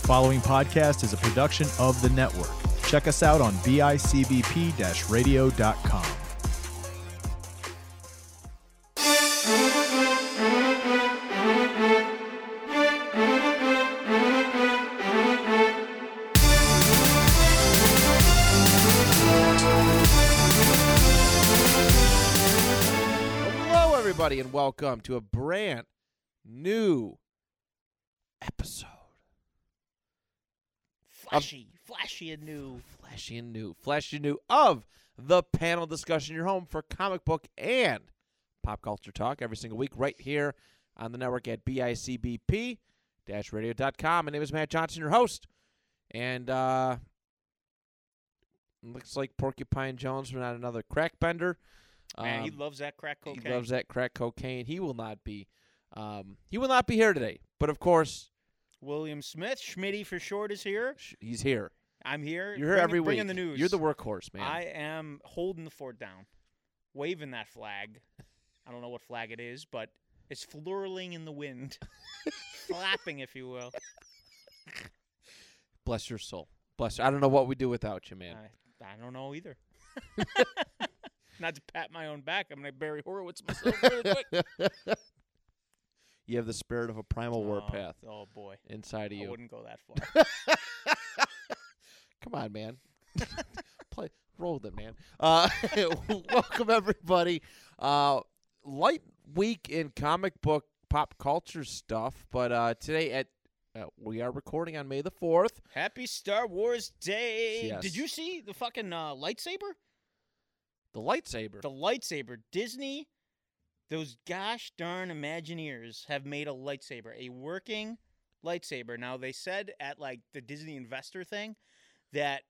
The following podcast is a production of the network. Check us out on bicbp radio.com. Hello, everybody, and welcome to a brand new episode. Flashy, flashy and new. Flashy and new, flashy and new of the panel discussion, your home for comic book and pop culture talk every single week, right here on the network at bicbp radio.com. My name is Matt Johnson, your host. And uh looks like Porcupine Jones was not another crack bender. Man, he Um, loves that crack cocaine. He loves that crack cocaine. He will not be. Um, he will not be here today. But of course, William Smith, Schmitty for short, is here. he's here. I'm here. You're here bringing- every week. bringing the news. You're the workhorse, man. I am holding the fort down, waving that flag. I don't know what flag it is, but it's flurling in the wind, flapping, if you will. Bless your soul. Bless. I don't know what we do without you, man. I, I don't know either. Not to pat my own back, I'm gonna bury Horowitz myself really quick. You have the spirit of a primal oh, warpath oh boy, inside of you. I wouldn't go that far. Come on, man. Play, roll with it, man. Uh, welcome everybody. Uh, light week in comic book pop culture stuff, but uh, today at uh, we are recording on May the fourth. Happy Star Wars Day! Yes. Did you see the fucking uh, lightsaber? The lightsaber. The lightsaber. Disney, those gosh darn Imagineers have made a lightsaber, a working lightsaber. Now they said at like the Disney investor thing that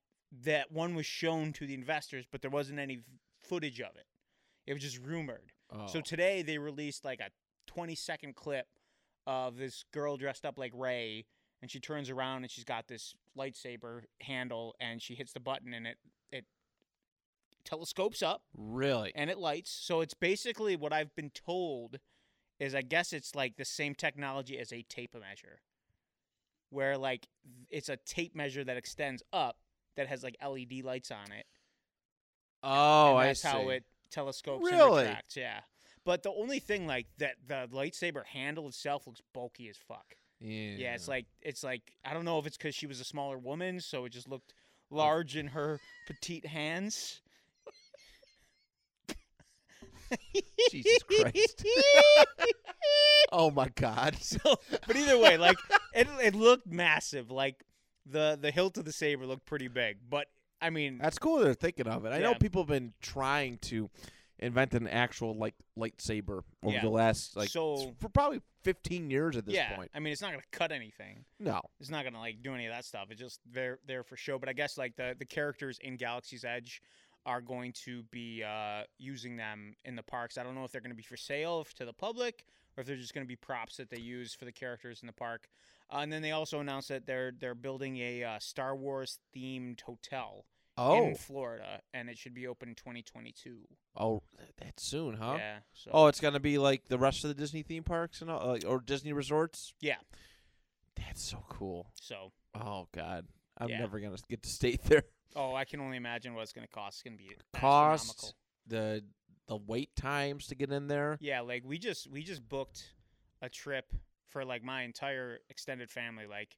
that one was shown to the investors, but there wasn't any footage of it. It was just rumored. So Oh. today they released like a 20 second clip of this girl dressed up like Rey, and she turns around and she's got this lightsaber handle, and she hits the button, and it telescopes up really? and it lights. So it's basically what I've been told is I guess it's like the same technology as a tape measure, where like it's a tape measure that extends up that has like LED lights on it. Oh, and I see. how it telescopes Really? and retracts. Yeah. But the only thing like that the lightsaber handle itself looks bulky as fuck. yeah. Yeah, it's like it's like I don't know if it's because she was a smaller woman, so it just looked large in her petite hands. Jesus Christ. oh my God. so, but either way, like it, it looked massive. Like the the hilt of the saber looked pretty big. But I mean, That's cool. They're thinking of it. I know Yeah. people have been trying to invent an actual like lightsaber over Yeah. the last like So- for probably 15 years at this yeah. point. I mean, it's not gonna cut anything. No. It's not gonna like do any of that stuff. It's just they're there for show. But I guess like the the characters in Galaxy's Edge are going to be uh, using them in the parks. I don't know if they're going to be for sale to the public or if they're just going to be props that they use for the characters in the park. Uh, and then they also announced that they're they're building a uh, Star Wars themed hotel Oh. in Florida, and it should be open in 2022. oh, th- that's soon, huh? Yeah. So Oh, it's gonna be like the rest of the Disney theme parks and all, or Disney resorts. Yeah. That's so cool. so Oh God, I'm Yeah. never gonna get to stay there. Oh, I can only imagine what it's going to cost. It's going to be Cost the the wait times to get in there. Yeah, like we just we just booked a trip for like my entire extended family, like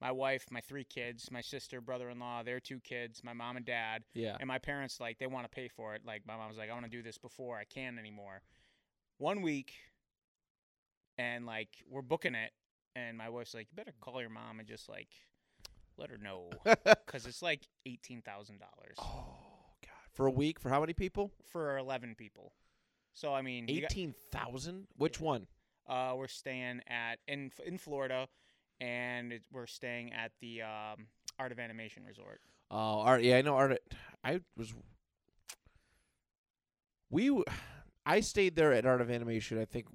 my wife, my three kids, my sister, brother-in-law, their two kids, my mom and dad, Yeah. and my parents like they want to pay for it. Like my mom was like I want to do this before I can anymore. One week and like we're booking it and my wife's like you better call your mom and just like let her know cuz it's like $18,000 oh God, for a week for how many people? for 11 people. So I mean, Eighteen thousand. Which one? Uh, we're staying at in in Florida, and it, we're staying at the um, Art of Animation Resort. Oh, art. Yeah, I know art. I was. We, I stayed there at Art of Animation. I think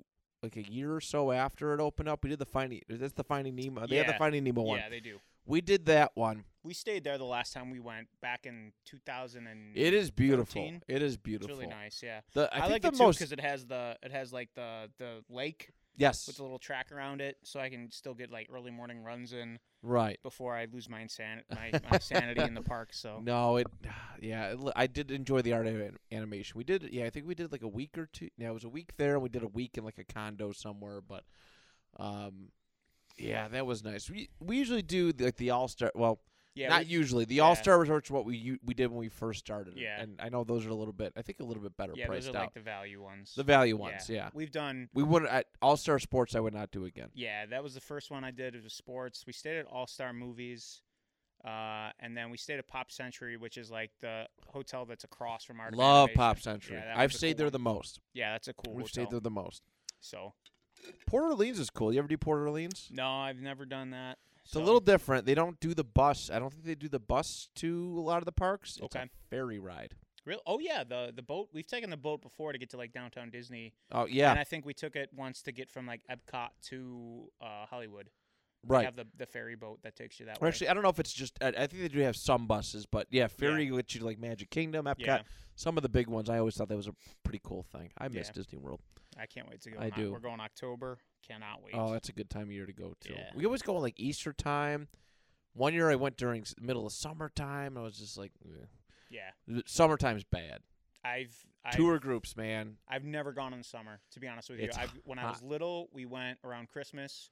like a year or so after it opened up. We did the Finding. That's the Finding Nemo. They had the Finding Nemo one. Yeah, they do. We did that one. We stayed there the last time we went back in 2000 and It is beautiful. 13? It is it's beautiful. really nice. Yeah, The, I, I, think like the it too most. because it has the it has like the the lake Yes. with a little track around it, so I can still get like early morning runs in right. before I lose my insanity, my, my sanity in the park. So No, it. Yeah, it, I did enjoy the art of an- animation. We did. Yeah, I think we did like a week or two. Yeah, it was a week there, and we did a week in like a condo somewhere. But, um, yeah, that was nice. We we usually do like the all star. Well, yeah, not we- usually. The yeah. all star resorts what we u- we did when we first started. Yeah. and I know those are a little bit. I think a little bit better yeah, priced those are out. like the value ones. the value ones, yeah. We've done. We wouldn't at All Star Sports. I would not do again. Yeah, that was the first one I did. It was sports. We stayed at All Star Movies, uh, and then we stayed at Pop Century, which is like the hotel that's across from our. Love Pop Century. Yeah, I've stayed cool there one. the most. Yeah, that's a cool We've hotel. stayed there the most. So Port Orleans is cool. You ever do Port Orleans? no, I've never done that. It's a little different. They don't do the bus. I don't think they do the bus to a lot of the parks. It's Okay. a ferry ride. Real? Oh yeah, the the boat. We've taken the boat before to get to like downtown Disney. Oh yeah, And I think we took it once to get from like Epcot to uh, Hollywood. They right. have the the ferry boat that takes you that Or way. actually, I don't know if it's just. I, I think they do have some buses, but yeah, ferry gets you to like Magic Kingdom, Epcot. yeah, Some of the big ones. I always thought that was a pretty cool thing. I miss Yeah. Disney World. I can't wait to go. I do. We're going October. Cannot wait. Oh, that's a good time of year to go to. Yeah. We always go like Easter time. One year I went during s- middle of summertime. I was just like, eh. yeah, summertime's bad. I've, I've Tour groups, man. I've never gone in the summer, to be honest with you. It's I've, when I was hot. little, we went around Christmas,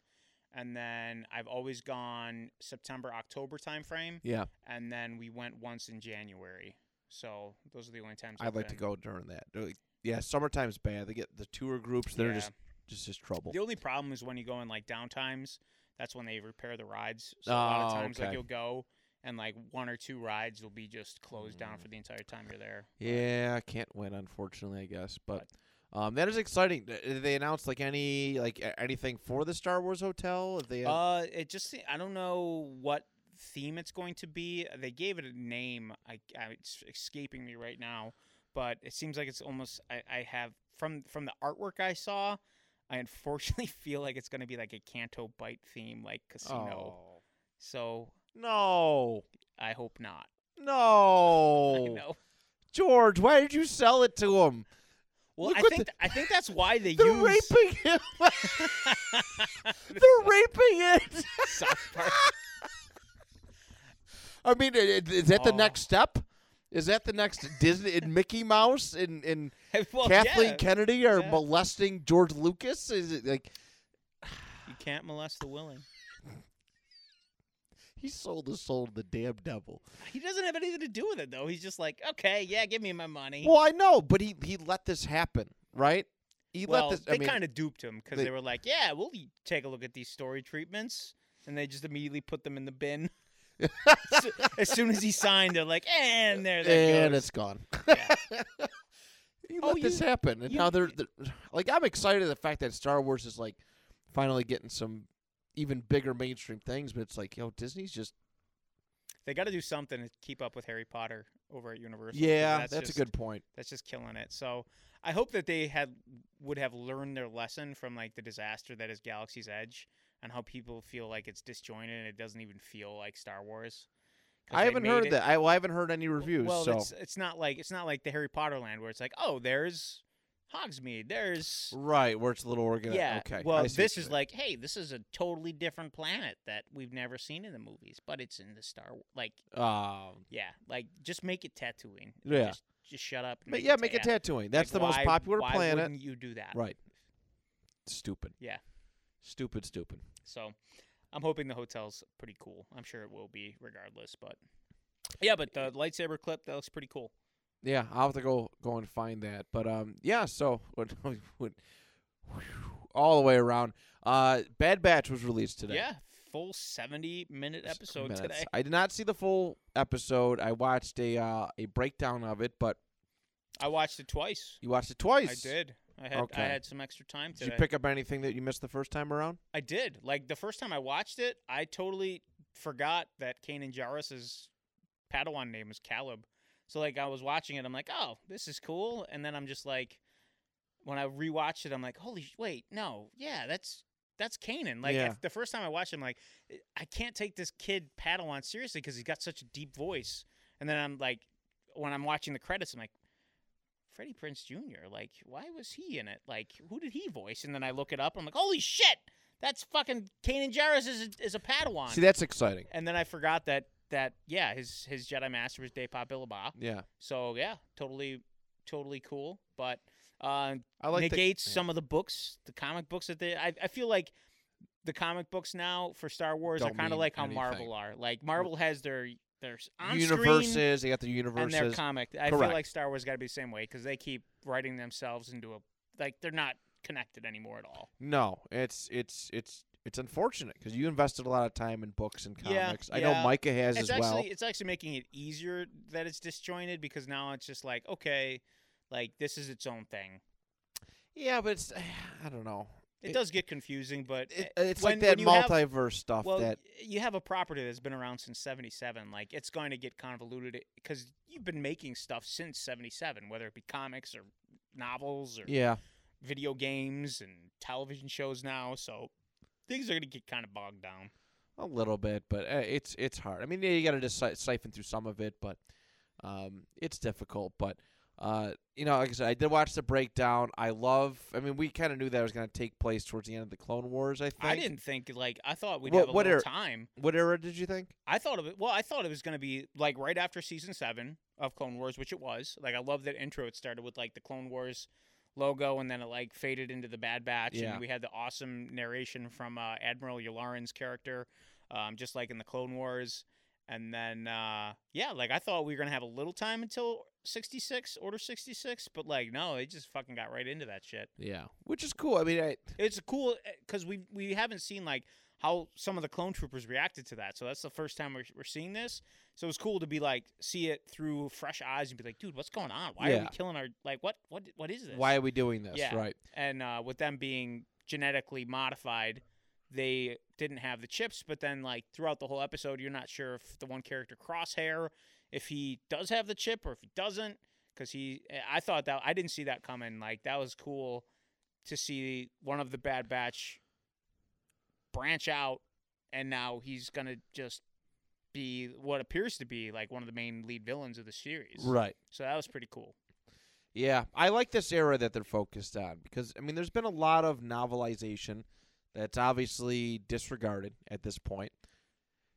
and then I've always gone September, October time frame, Yeah, and then we went once in January. So those are the only times I'd I've like to been. go during that. Like- Yeah, summertime's bad. They get the tour groups. They're Yeah. just just just trouble. The only problem is when you go in like down times. That's when they repair the rides. So a lot of Oh, times, like you'll go and like one or two rides will be just closed down Mm. for the entire time you're there. Yeah, I can't win, unfortunately. I guess, but um, that is exciting. Did they announce like any like anything for the Star Wars hotel? If they, Uh, it just I don't know what theme it's going to be. They gave it a name. I, I it's escaping me right now, but it seems like it's almost. I, I have from from the artwork I saw. I unfortunately feel like it's going to be like a Canto Bight theme, like casino. oh So no, I hope not. I no, know. George, why did you sell it to him? Well, Look I think the- I think that's why they They're use raping him. They're raping it. South Park. I mean, i- i- is that the Oh. next step? Is that the next Disney and Mickey Mouse and, and well, Kathleen yeah, Kennedy are Yeah. molesting George Lucas? Is it like you can't molest the willing. he sold his soul to the damn devil? He doesn't have anything to do with it though. He's just like, okay, yeah, give me my money. Well, I know, but he he let this happen, right? He well, let this. they I mean, kind of duped him because they- they, were like, "Yeah, we'll take a look at these story treatments," and they just immediately put them in the bin. as, soon as he signed, they're like, "And there that and goes." it's gone. Yeah. he Oh, let this you- happen, and you- now they're, they're like, I'm excited at the fact that Star Wars is like finally getting some even bigger mainstream things, but it's like, yo, Disney's just They got to do something to keep up with Harry Potter over at Universal. yeah, that's, that's, just, a good point. That's just killing it. So I hope that they had would have learned their lesson from like the disaster that is Galaxy's Edge and how people feel like it's disjointed and it doesn't even feel like Star Wars. I haven't heard it- that. I, well, I haven't heard any reviews. Well, so it's it's not like it's not like the Harry Potter land where it's like, oh, there's Hogsmeade, there's right where it's a little organized. yeah. Okay. Well, I see what this is like, hey, this is a totally different planet that we've never seen in the movies, but it's in the Star. Like, Um, yeah, like just make it Tatooine. Yeah. Just, just shut up. make yeah, it make it Ta- Tatooine. That's like, the most why- popular why planet. Wouldn't you do that? Right. Stupid. Yeah. Stupid. Stupid. So, I'm hoping the hotel's pretty cool. I'm sure it will be, regardless. But yeah, but the lightsaber clip that looks pretty cool. Yeah, I'll have to go go and find that. But um, yeah. So all the way around. Uh, Bad Batch was released today. Yeah, full 70 minute episode minutes. today. I did not see the full episode. I watched a uh, a breakdown of it, but I watched it twice. you watched it twice. I did. I had Okay. I had some extra time to Did you pick up anything that you missed the first time around? I did. Like the first time I watched it, I totally forgot that Kanan Jarrus's Padawan name was Caleb. So like I was watching it, I'm like, oh, this is cool. And then I'm just like, when I rewatched it, I'm like, holy sh- wait, no, yeah, that's that's Kanan. Like Yeah. the first time I watched it, I'm like, I can't take this kid Padawan seriously because he's got such a deep voice. And then I'm like, when I'm watching the credits, I'm like, Freddie Prinze Jr. Like, why was he in it? Like, who did he voice? And then I look it up. I'm like, holy shit, that's fucking Kanan Jarrus is a, is a Padawan. See, that's exciting. and then I forgot that that yeah, his his Jedi Master was Depa Billaba. Yeah, So yeah, totally totally cool. But uh, I like the- negates yeah. some of the books, the comic books that they. I, I feel like the comic books now for Star Wars are Don't kind of like how anything. Marvel are. Like Marvel has their their universes. They got the universes and their comic. I feel like Star Wars got to be the same way because they keep writing themselves into a like they're not connected anymore at all. No, it's it's it's it's unfortunate because you invested a lot of time in books and Yeah, comics. I know. Micah has It's as actually well. it's actually making it easier that it's disjointed because now it's just like okay, like this is its own thing. Yeah, but it's I don't know. It, It- does get confusing, but It, eh, it's when- like that you have- multiverse stuff Well, that you have a property that's been around since '77. Like it's going to get convoluted because you've been making stuff since '77, whether it be comics or novels or yeah. video games and television shows now. So things are going to get kind of bogged down. A little bit, but uh, it's it's hard. I mean, yeah, you got to just si- siphon through some of it, but um, it's difficult. But uh, you know, like I said, I did watch the breakdown. I love. I mean, we kind of knew that was going to take place towards the end of the Clone Wars. I think. I didn't think like I thought we'd What- have a what little are- time. What era did you think? I thought of it. Well, I thought it was going to be like right after season seven of Clone Wars, which it was. Like I love that intro. It started with like the Clone Wars logo, and then it like faded into the Bad Batch, Yeah. and we had the awesome narration from uh, Admiral Yularen's character, um, just like in the Clone Wars. And then uh, yeah, like I thought we were gonna have a little time until sixty six, Order sixty six, but like no, they just fucking got right into that shit. Yeah, which is cool. I mean, I, It's cool because we we haven't seen like how some of the clone troopers reacted to that. So that's the first time we're, we're seeing this. So it's cool to be like see it through fresh eyes and be like, dude, what's going on? Why are we killing our like what what what is this? why are we doing this? Yeah. Right. And uh, with them being genetically modified, they didn't have the chips. But then like throughout the whole episode, you're not sure if the one character Crosshair, if he does have the chip or if he doesn't. Because he, I thought that I didn't see that coming. Like that was cool to see one of the Bad Batch branch out, and now he's gonna just be what appears to be like one of the main lead villains of the series. Right. So that was pretty cool. Yeah, I like this era that they're focused on because I mean, there's been a lot of novelization that's obviously disregarded at this point.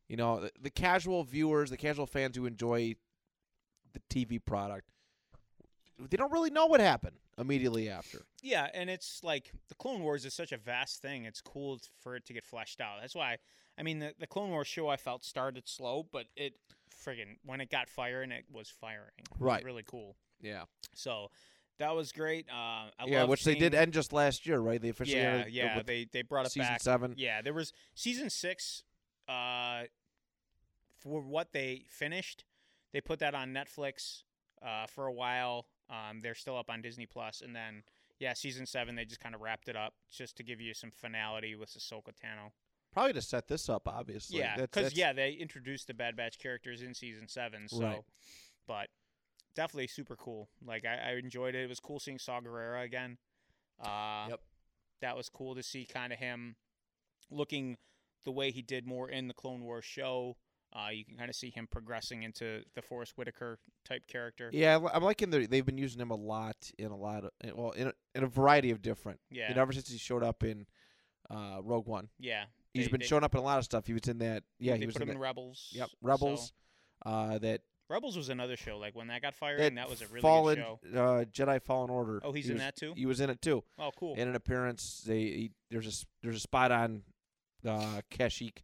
You know, the, the casual viewers, the casual fans who enjoy the TV product, they don't really know what happened immediately after. Yeah, and it's like the Clone Wars is such a vast thing. It's cool for it to get fleshed out. That's why, I mean, the, the Clone Wars show I felt started slow, but it friggin' when it got firing, it was firing. It was Right. really cool. Yeah, So that was great. Uh, I yeah, which they did end just last year, right? They officially Yeah, yeah, they they brought it season back. seven. Yeah, there was season six. Uh, for what they finished, they put that on Netflix uh, for a while. Um, they're still up on Disney Plus, and then yeah, season seven they just kind of wrapped it up just to give you some finality with Ahsoka Tano. Probably to set this up, obviously. yeah, because yeah, they introduced the Bad Batch characters in season seven. So, Right. but definitely super cool. Like I, I enjoyed it. It was cool seeing Saw Gerrera again. Uh, Yep. That was cool to see kind of him looking the way he did more in the Clone Wars show. Uh, you can kind of see him progressing into the Forest Whitaker type character. Yeah, I'm liking the they've been using him a lot in a lot of well in a, in a variety of different. Yeah. Know, ever since he showed up in uh, Rogue One, yeah. he's They- been they- showing up in a lot of stuff. He was in that. Yeah, they he was put in him that, in Rebels. Yep, so- Rebels. Uh, that Rebels was another show. Like when that got fired, that that was a really Fallen good show. uh, Jedi Fallen Order. Oh, he's He in was- that too. He was in it too. Oh, cool. In an appearance, they he, there's a there's a spot on uh, Kashyyyk,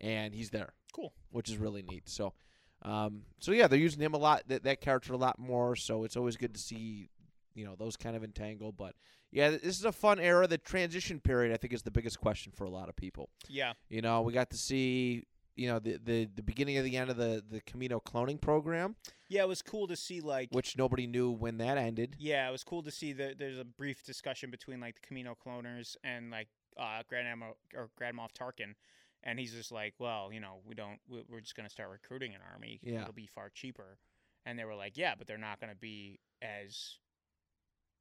and he's there. Cool. which is really neat. So, um, so yeah, they're using him a lot. That that character a lot more. So it's always good to see, you know, those kind of entangle. But yeah, this is a fun era. The transition period, I think, is the biggest question for a lot of people. Yeah. You know, we got to see. You know the, the the beginning of the end of the the Kamino cloning program, Yeah, it was cool to see like which nobody knew when that ended. Yeah, it was cool to see that there's a brief discussion between like the Kamino cloners and like uh, Grand Admiral or Grand Moff Tarkin, and he's just like, well, you know, we don't, we- we're just gonna start recruiting an army. Yeah. it'll be far cheaper. And they were like, yeah, but they're not gonna be as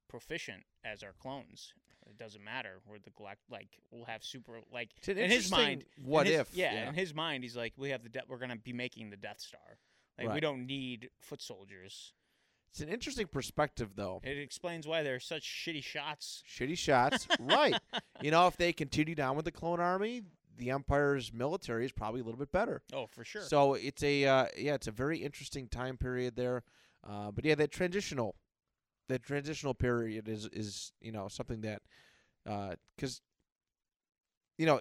proficient as our clones. It doesn't matter. We're the galactic, like we'll have super like in his mind. what his- if? Yeah, in his mind, he's like, we have the de- we're gonna be making the Death Star. Like we don't need foot soldiers. It's an interesting perspective, though. It explains why they're such shitty shots. Shitty shots, right? You know, if they continue down with the clone army, the Empire's military is probably a little bit better. Oh, for sure. So it's a uh, yeah, it's a very interesting time period there. Uh, but yeah, that transitional, that transitional period is is you know something that because you know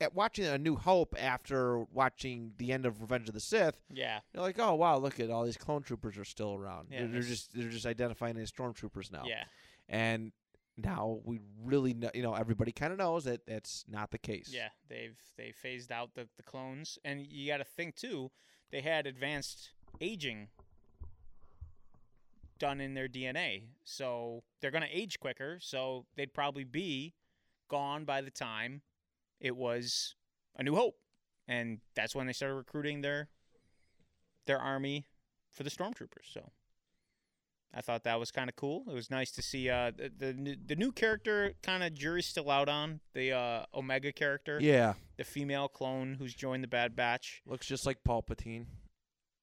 at watching A New Hope after watching the end of Revenge of the Sith, yeah. you're like, oh wow, look at all these clone troopers are still around. Yeah, they're, they're just they're just identifying as stormtroopers now. Yeah. and now we really know, you know everybody kind of knows that that's not the case. Yeah, they've they phased out the, the clones, and you got to think too. They had advanced aging done in their DNA, so they're gonna age quicker. So they'd probably be gone by the time it was a New Hope, and that's when they started recruiting their their army for the stormtroopers. So. I thought that was kind of cool. It was nice to see uh, the, the the new character. Kind of jury's still out on the uh, Omega character yeah, the female clone who's joined the Bad Batch. looks just like Palpatine.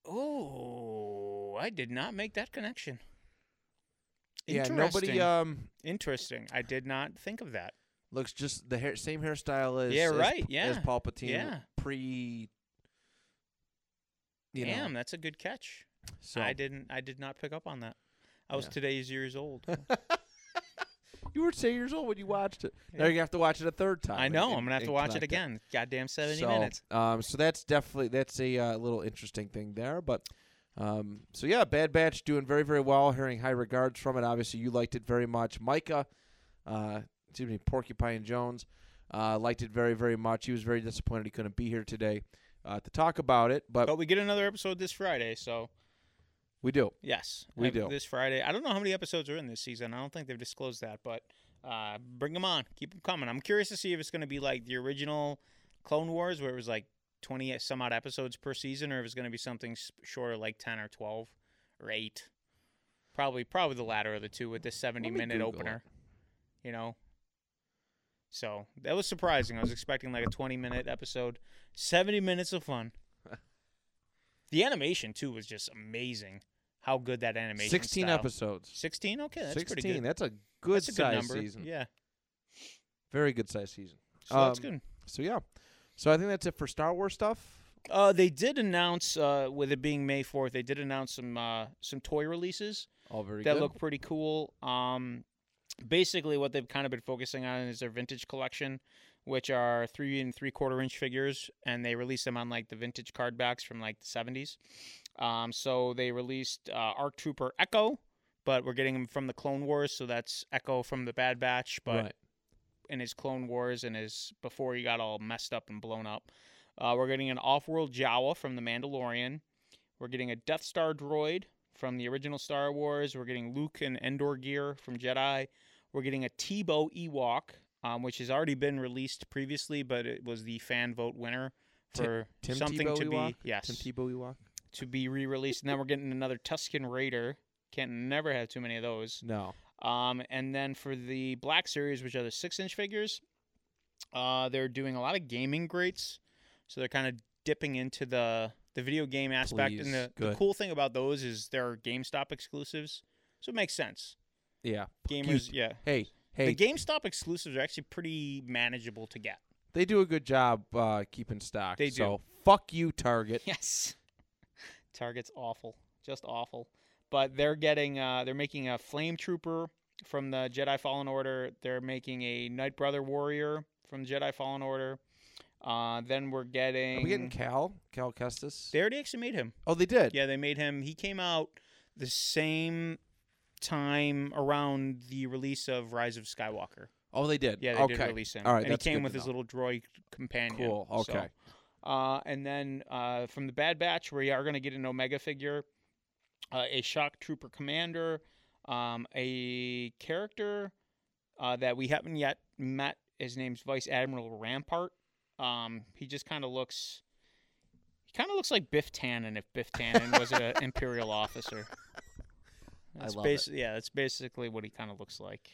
Oh, I did not make that connection. Yeah, nobody um Interesting. I did not think of that. looks just the hair, same hairstyle as Yeah, as- right, as yeah, Palpatine yeah. pre. You Damn, know, that's a good catch. so I didn't. I did not pick up on that. I was Yeah. today's years old. you were ten years old when you watched it. Now you're gonna have to watch it a third time. I know. and- I'm gonna have to watch it again. Goddamn, seventy so, minutes. Um, so that's definitely that's a uh, little interesting thing there, but. Um, so yeah, Bad Batch doing very very well. Hearing high regards from it. Obviously, you liked it very much. Micah, uh, excuse me, Porcupine Jones, uh, liked it very very much. He was very disappointed he couldn't be here today uh, to talk about it, but But we get another episode this Friday, so we do. yes, We do. this Friday. I don't know how many episodes are in this season. I don't think they've disclosed that, but uh, bring them on. Keep them coming. I'm curious to see if it's going to be like the original Clone Wars, where it was like 20 some odd episodes per season, or if it's going to be something shorter, like 10 or 12 or 8. Probably, probably the latter of the two with the 70 Let me minute Google opener. You know. So that was surprising. I was expecting like a 20 minute episode, 70 minutes of fun. the animation too was just amazing. How good that animation. Sixteen style. episodes. 16. Okay, that's Sixteen. pretty good. That's a good that's a good size number. season. Yeah. Very good size season. So that's Um, good. So yeah. So I think that's it for Star Wars stuff. Uh, they did announce, uh, with it being May fourth, they did announce some uh, some toy releases All very that good. look pretty cool. Um, basically, what they've kind of been focusing on is their vintage collection, which are three and three quarter inch figures, and they release them on like the vintage card backs from like the seventies. Um, so they released uh, Arc Trooper Echo, but we're getting him from the Clone Wars, so that's Echo from the Bad Batch, but right. in his Clone Wars and his before he got all messed up and blown up. Uh, we're getting an off-world Jawa from the Mandalorian. We're getting a Death Star droid from the original Star Wars. We're getting Luke and Endor gear from Jedi. We're getting a Tebow Ewok, um, which has already been released previously, but it was the fan vote winner Tim- for Tim something Tebow to Ewok? be yes Tim Tebow Ewok. To be re-released. And then we're getting another Tusken Raider. Can't never have too many of those. No. Um, and then for the Black Series, which are the six inch figures, uh, they're doing a lot of gaming greats. So they're kind of dipping into the the video game aspect. Please, and the, the cool thing about those is they're GameStop exclusives. So it makes sense. Yeah. Gamers, Cute. yeah. Hey. Hey. The GameStop exclusives are actually pretty manageable to get. they do a good job uh, keeping stock. They do. So fuck you, Target. Yes. Target's awful. Just awful. But they're getting uh they're making a flame trooper from the Jedi Fallen Order. They're making a Night Brother warrior from Jedi Fallen Order. Uh then we're getting Are we getting Cal? Cal Kestis? They already actually made him. oh, they did. Yeah, they made him. He came out the same time around the release of Rise of Skywalker. Oh, they did. Yeah, they okay. did release him. All right, and he came with his little droid companion. Cool. So, Okay. Uh, and then uh, from the Bad Batch, we are going to get an Omega figure, uh, a Shock Trooper Commander, um, a character uh, that we haven't yet met. His name's Vice Admiral Rampart. Um, he just kind of looks. He kind of looks like Biff Tannen if Biff Tannen was an Imperial officer. I That's love it. Yeah, that's basically what he kind of looks like.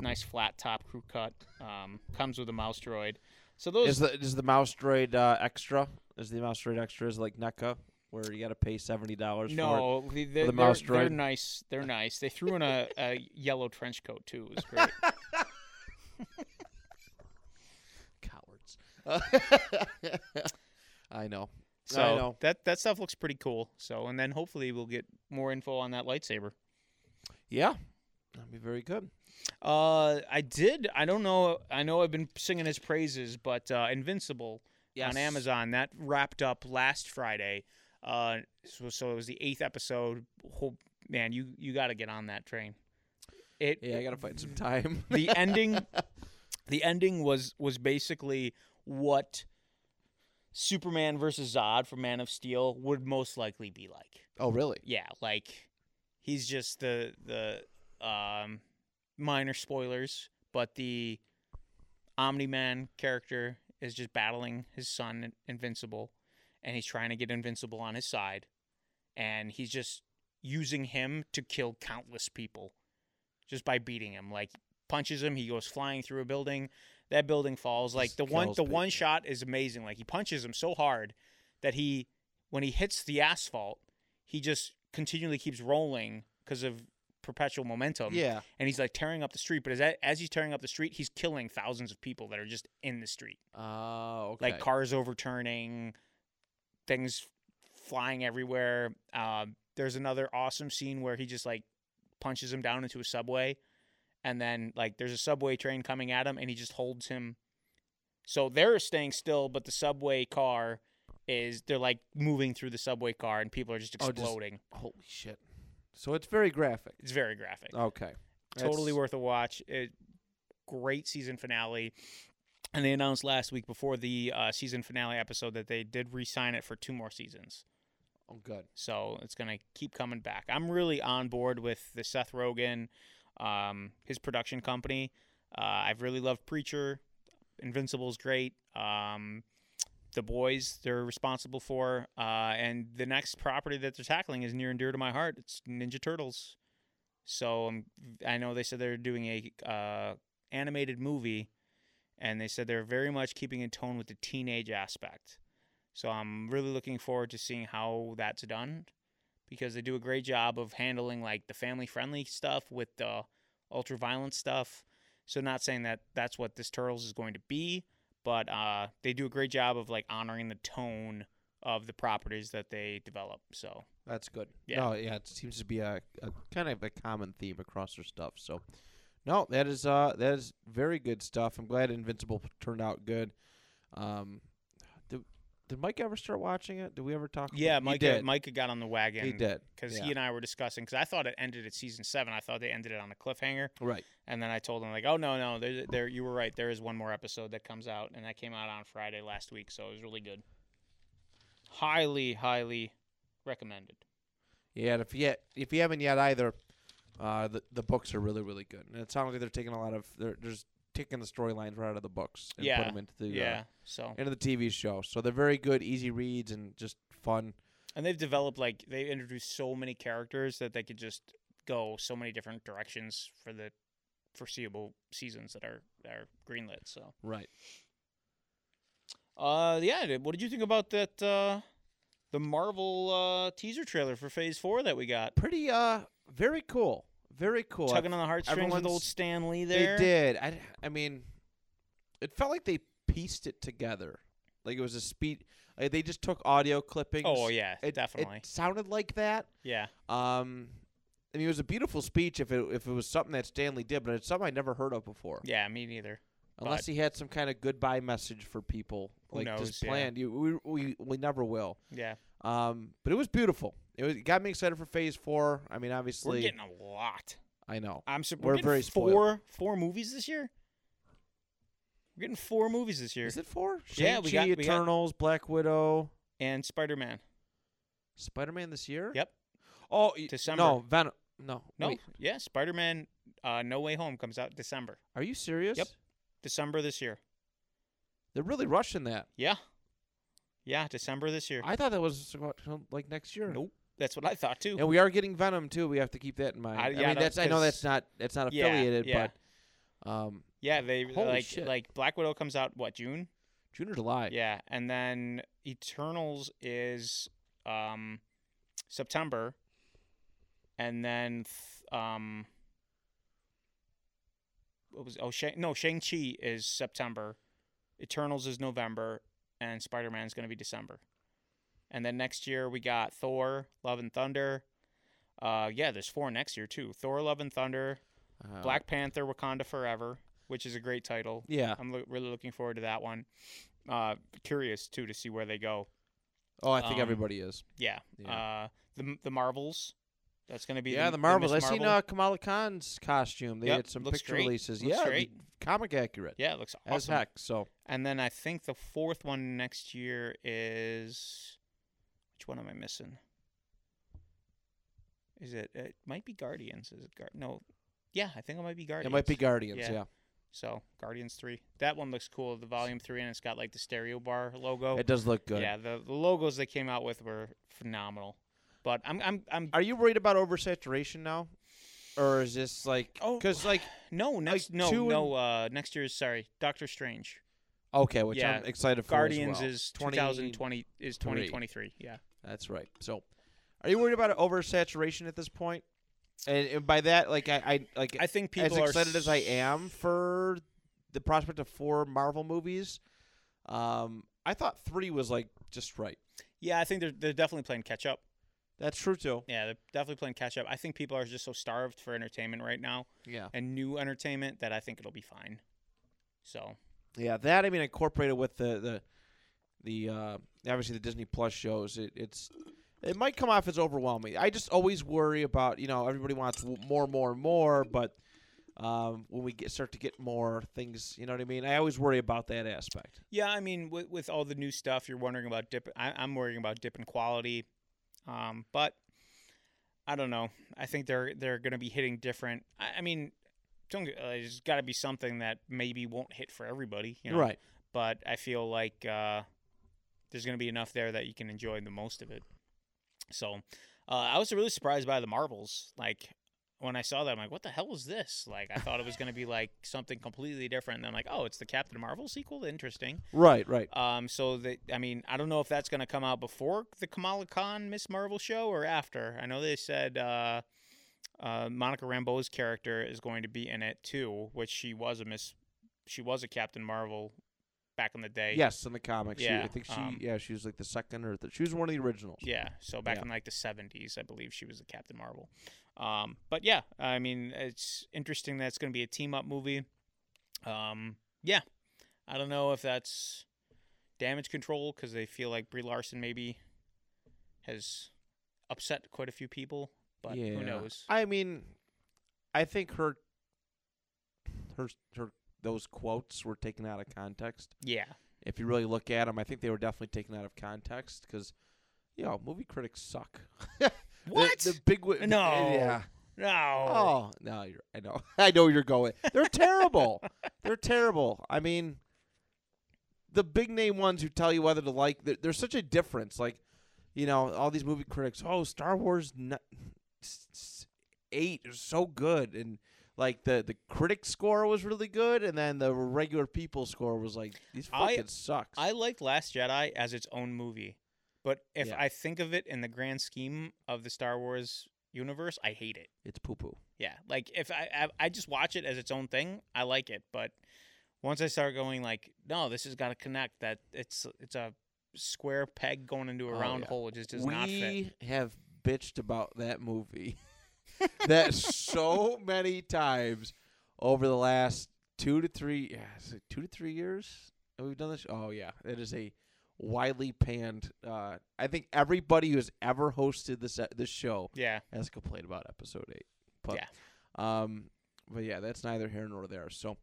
Nice flat top crew cut. Um, comes with a mouse droid. So those Is the is the mouse droid uh, extra? Is the mouse droid extra? Is like NECA where you got to pay seventy dollars. No, they- they're, the they're, mouse they're droid? nice. They're nice. They threw in a, a yellow trench coat too. It was great. Cowards. I know. So I know. that that stuff looks pretty cool. So and then hopefully we'll get more info on that lightsaber. Yeah, that'd be very good. Uh, I did. I don't know. I know I've been singing his praises, but uh, Invincible on Amazon that wrapped up last Friday. Uh, so, so it was the eighth episode. Whole, man, you you got to get on that train. It Yeah, I gotta find some time. the ending the ending was was basically what Superman versus Zod from Man of Steel would most likely be like. oh, really? Yeah, like he's just the the um minor spoilers, but the Omni Man character is just battling his son Invincible and he's trying to get Invincible on his side and he's just using him to kill countless people just by beating him. Like punches him, he goes flying through a building. That building falls. Like the one the one shot is amazing. Like he punches him so hard that he when he hits the asphalt, he just continually keeps rolling because of perpetual momentum. Yeah. And he's like tearing up the street, but as as he's tearing up the street, he's killing thousands of people that are just in the street. Oh, okay. Like cars overturning, things flying everywhere. Um, there's another awesome scene where he just like punches him down into a subway, and then like there's a subway train coming at him, and he just holds him. So they're staying still, but the subway car is they're like moving through the subway car, and people are just Oh, just- exploding. Holy shit. So it's very graphic. It's very graphic. Okay. totally That's- worth a watch. It, great season finale. And they announced last week before the uh, season finale episode that they did re-sign it for two more seasons. Oh, good. So it's gonna keep coming back. I'm really on board with the Seth Rogen, um, his production company. Uh, I've really loved Preacher. Invincible's great. Um, the boys they're responsible for, uh, and the next property that they're tackling is near and dear to my heart. It's Ninja Turtles. So um, I know they said they're doing a uh, animated movie, and they said they're very much keeping in tone with the teenage aspect. So I'm really looking forward to seeing how that's done because they do a great job of handling like the family friendly stuff with the ultra violent stuff. So not saying that that's what this Turtles is going to be, but uh, they do a great job of like honoring the tone of the properties that they develop. So That's good. Yeah. No, yeah, it seems to be a, a kind of a common theme across their stuff. So, no, that is uh that is very good stuff. I'm glad Invincible turned out good. Um, did, did Mike ever start watching it? Did we ever talk? yeah, about Mike did. Micah got on the wagon. he did because yeah. he and I were discussing. Because I thought it ended at season seven. I thought they ended it on a cliffhanger. right. And then I told him like, oh no, no, there, there, you were right. There is one more episode that comes out, and that came out on Friday last week, so it was really good. Highly, highly recommended. Yeah, and if you if you haven't yet either, uh, the the books are really really good, and it sounds like they're taking a lot of they're, they're just taking the storylines right out of the books and Yeah, put them into the yeah. uh, So, into the TV show. So they're very good, easy reads, and just fun. and they've developed like they introduced so many characters that they could just go so many different directions for the foreseeable seasons that are that are greenlit. So, Right. uh, yeah. What did you think about that? Uh, the Marvel uh, teaser trailer for Phase Four that we got. Pretty uh, very cool. Very cool. I Tugging on the heartstrings with old everyone's- Stan Lee They did. I, I mean, it felt like they pieced it together. Like it was a speed. Like they just took audio clippings. Oh yeah, It, definitely. It sounded like that. yeah. Um, I mean, it was a beautiful speech if it if it was something that Stan Lee did, but it's something I'd never heard of before. Yeah, me neither. Unless he had some kind of goodbye message for people, like knows, just yeah. planned. You, we, we we never will. Yeah. Um, but it was beautiful. It, was, it got me excited for Phase Four. I mean, obviously, We're getting a lot. I know. I'm su- We're we're, very spoiled. four four movies this year. We're getting four movies this year. Is it four? Yeah, we got- we got- Eternals, Black Widow, And Spider Man. Spider Man this year. Yep. Oh, December. No, Venom. No, No, wait, yeah, Spider Man. Uh, no Way Home comes out December. Are you serious? Yep. December this year. They're really rushing that. Yeah. Yeah, December this year. I thought that was like next year. Nope. That's what I thought too. And we are getting Venom too. We have to keep that in mind. I- I, mean, no, that's I know that's not that's not Yeah, affiliated, yeah. but um, Yeah, they like shit. like Black Widow comes out what June? June or July. Yeah, and then Eternals is um, September, and then th- um, what was oh Shang, no Shang Chi is September, Eternals is November, and Spider Man is going to be December, and then next year we got Thor, Love and Thunder. Uh, yeah, there's four next year too. Thor, Love and Thunder, Uh, Black Panther, Wakanda Forever, which is a great title. Yeah. I'm lo- really looking forward to that one. Uh, curious too to see where they go. Oh, I think um, everybody is. Yeah. Yeah. Uh, the the Marvels. That's going to be Yeah, the, the Marvels. I Miss seen uh, Kamala Khan's costume. They Yep, had some picture great. releases. Looks yeah, great. comic accurate yeah, it looks as awesome. heck. So And then I think the fourth one next year is which one am I missing? Is it? It might be Guardians. Is it? Gar- no. Yeah, I think it might be Guardians. it might be Guardians. Yeah. Yeah, So Guardians three. That one looks cool. The Volume three, and it's got like the stereo bar logo. it does look good. Yeah, the, the logos they came out with were phenomenal. But I'm I'm I'm Are you worried about oversaturation now, or is this like? Oh, because like no next no two no uh next year's sorry Doctor Strange okay, which Yeah, I'm excited for. Guardians as well. is 20 2020 is 2023 yeah That's right. So, are you worried about oversaturation at this point? And, and by that, like I, I like I think people as are excited as I am for the prospect of four Marvel movies, um, I thought three was like just right. yeah I think they're they're definitely playing catch up That's true too. yeah they're definitely playing catch up I think people are just so starved for entertainment right now Yeah, and new entertainment that I think it'll be fine so yeah. That I mean, incorporated with the the the uh, obviously the Disney Plus shows, it, it's it might come off as overwhelming. I just always worry about you know everybody wants more, more, more, but um, when we get start to get more things, you know what I mean. I always worry about that aspect. Yeah, I mean, with, with all the new stuff, you're wondering about dip. I, I'm worrying about dip in quality, um, but I don't know. I think they're they're going to be hitting different. I, I mean, don't uh, there's got to be something that maybe won't hit for everybody, you know. Right. But I feel like uh, there's going to be enough there that you can enjoy the most of it. So, uh, I was really surprised by the Marvels. Like when I saw that, I'm like, "What the hell is this?" Like I thought it was going to be like something completely different. And I'm like, "Oh, it's the Captain Marvel sequel. Interesting." Right. Right. Um, so that I mean, I don't know if that's going to come out before the Kamala Khan Miss Marvel show or after. I know they said uh, uh, Monica Rambeau's character is going to be in it too, which she was a Miss, she was a Captain Marvel back in the day. Yes, in the comics. She- I Yeah, think she. um, yeah, she was like the second or the, she was one of the originals. Yeah, so back Yeah. in like the 70s, I believe she was the Captain Marvel. Um, but yeah, I mean, it's interesting that it's going to be a team up movie. Um, yeah, I don't know if that's damage control because they feel like Brie Larson maybe has upset quite a few people, but yeah. who knows? I mean, I think her, her, her, those quotes were taken out of context. Yeah, If you really look at them, I think they were definitely taken out of context because, you know, movie critics suck. What? The, big wi- No. Yeah. no. Oh no, you're, I know. I know where you're going. They're terrible. They're terrible. I mean, the big name ones who tell you whether to like. there- There's such a difference. Like, you know, all these movie critics. Oh, Star Wars n- eight is so good, and like the the critic score was really good, and then the regular people score was like these I- fucking sucks. I liked Last Jedi as its own movie, but if Yeah. I think of it in the grand scheme of the Star Wars universe, I hate it. it's poo poo. Yeah, like if I, I I just watch it as its own thing, I like it. But once I start going like, no, this has got to connect. That it's it's a square peg going into a Oh, round yeah. hole. It just does we not fit. have bitched about that movie that so many times over the last two to three, yeah, is it two to three years that we've done this. Oh yeah, it is a widely panned. Uh, I think everybody who has ever hosted this uh, this show Yeah, has complained about episode eight. But, Yeah. Um, but yeah, that's neither here nor there. So,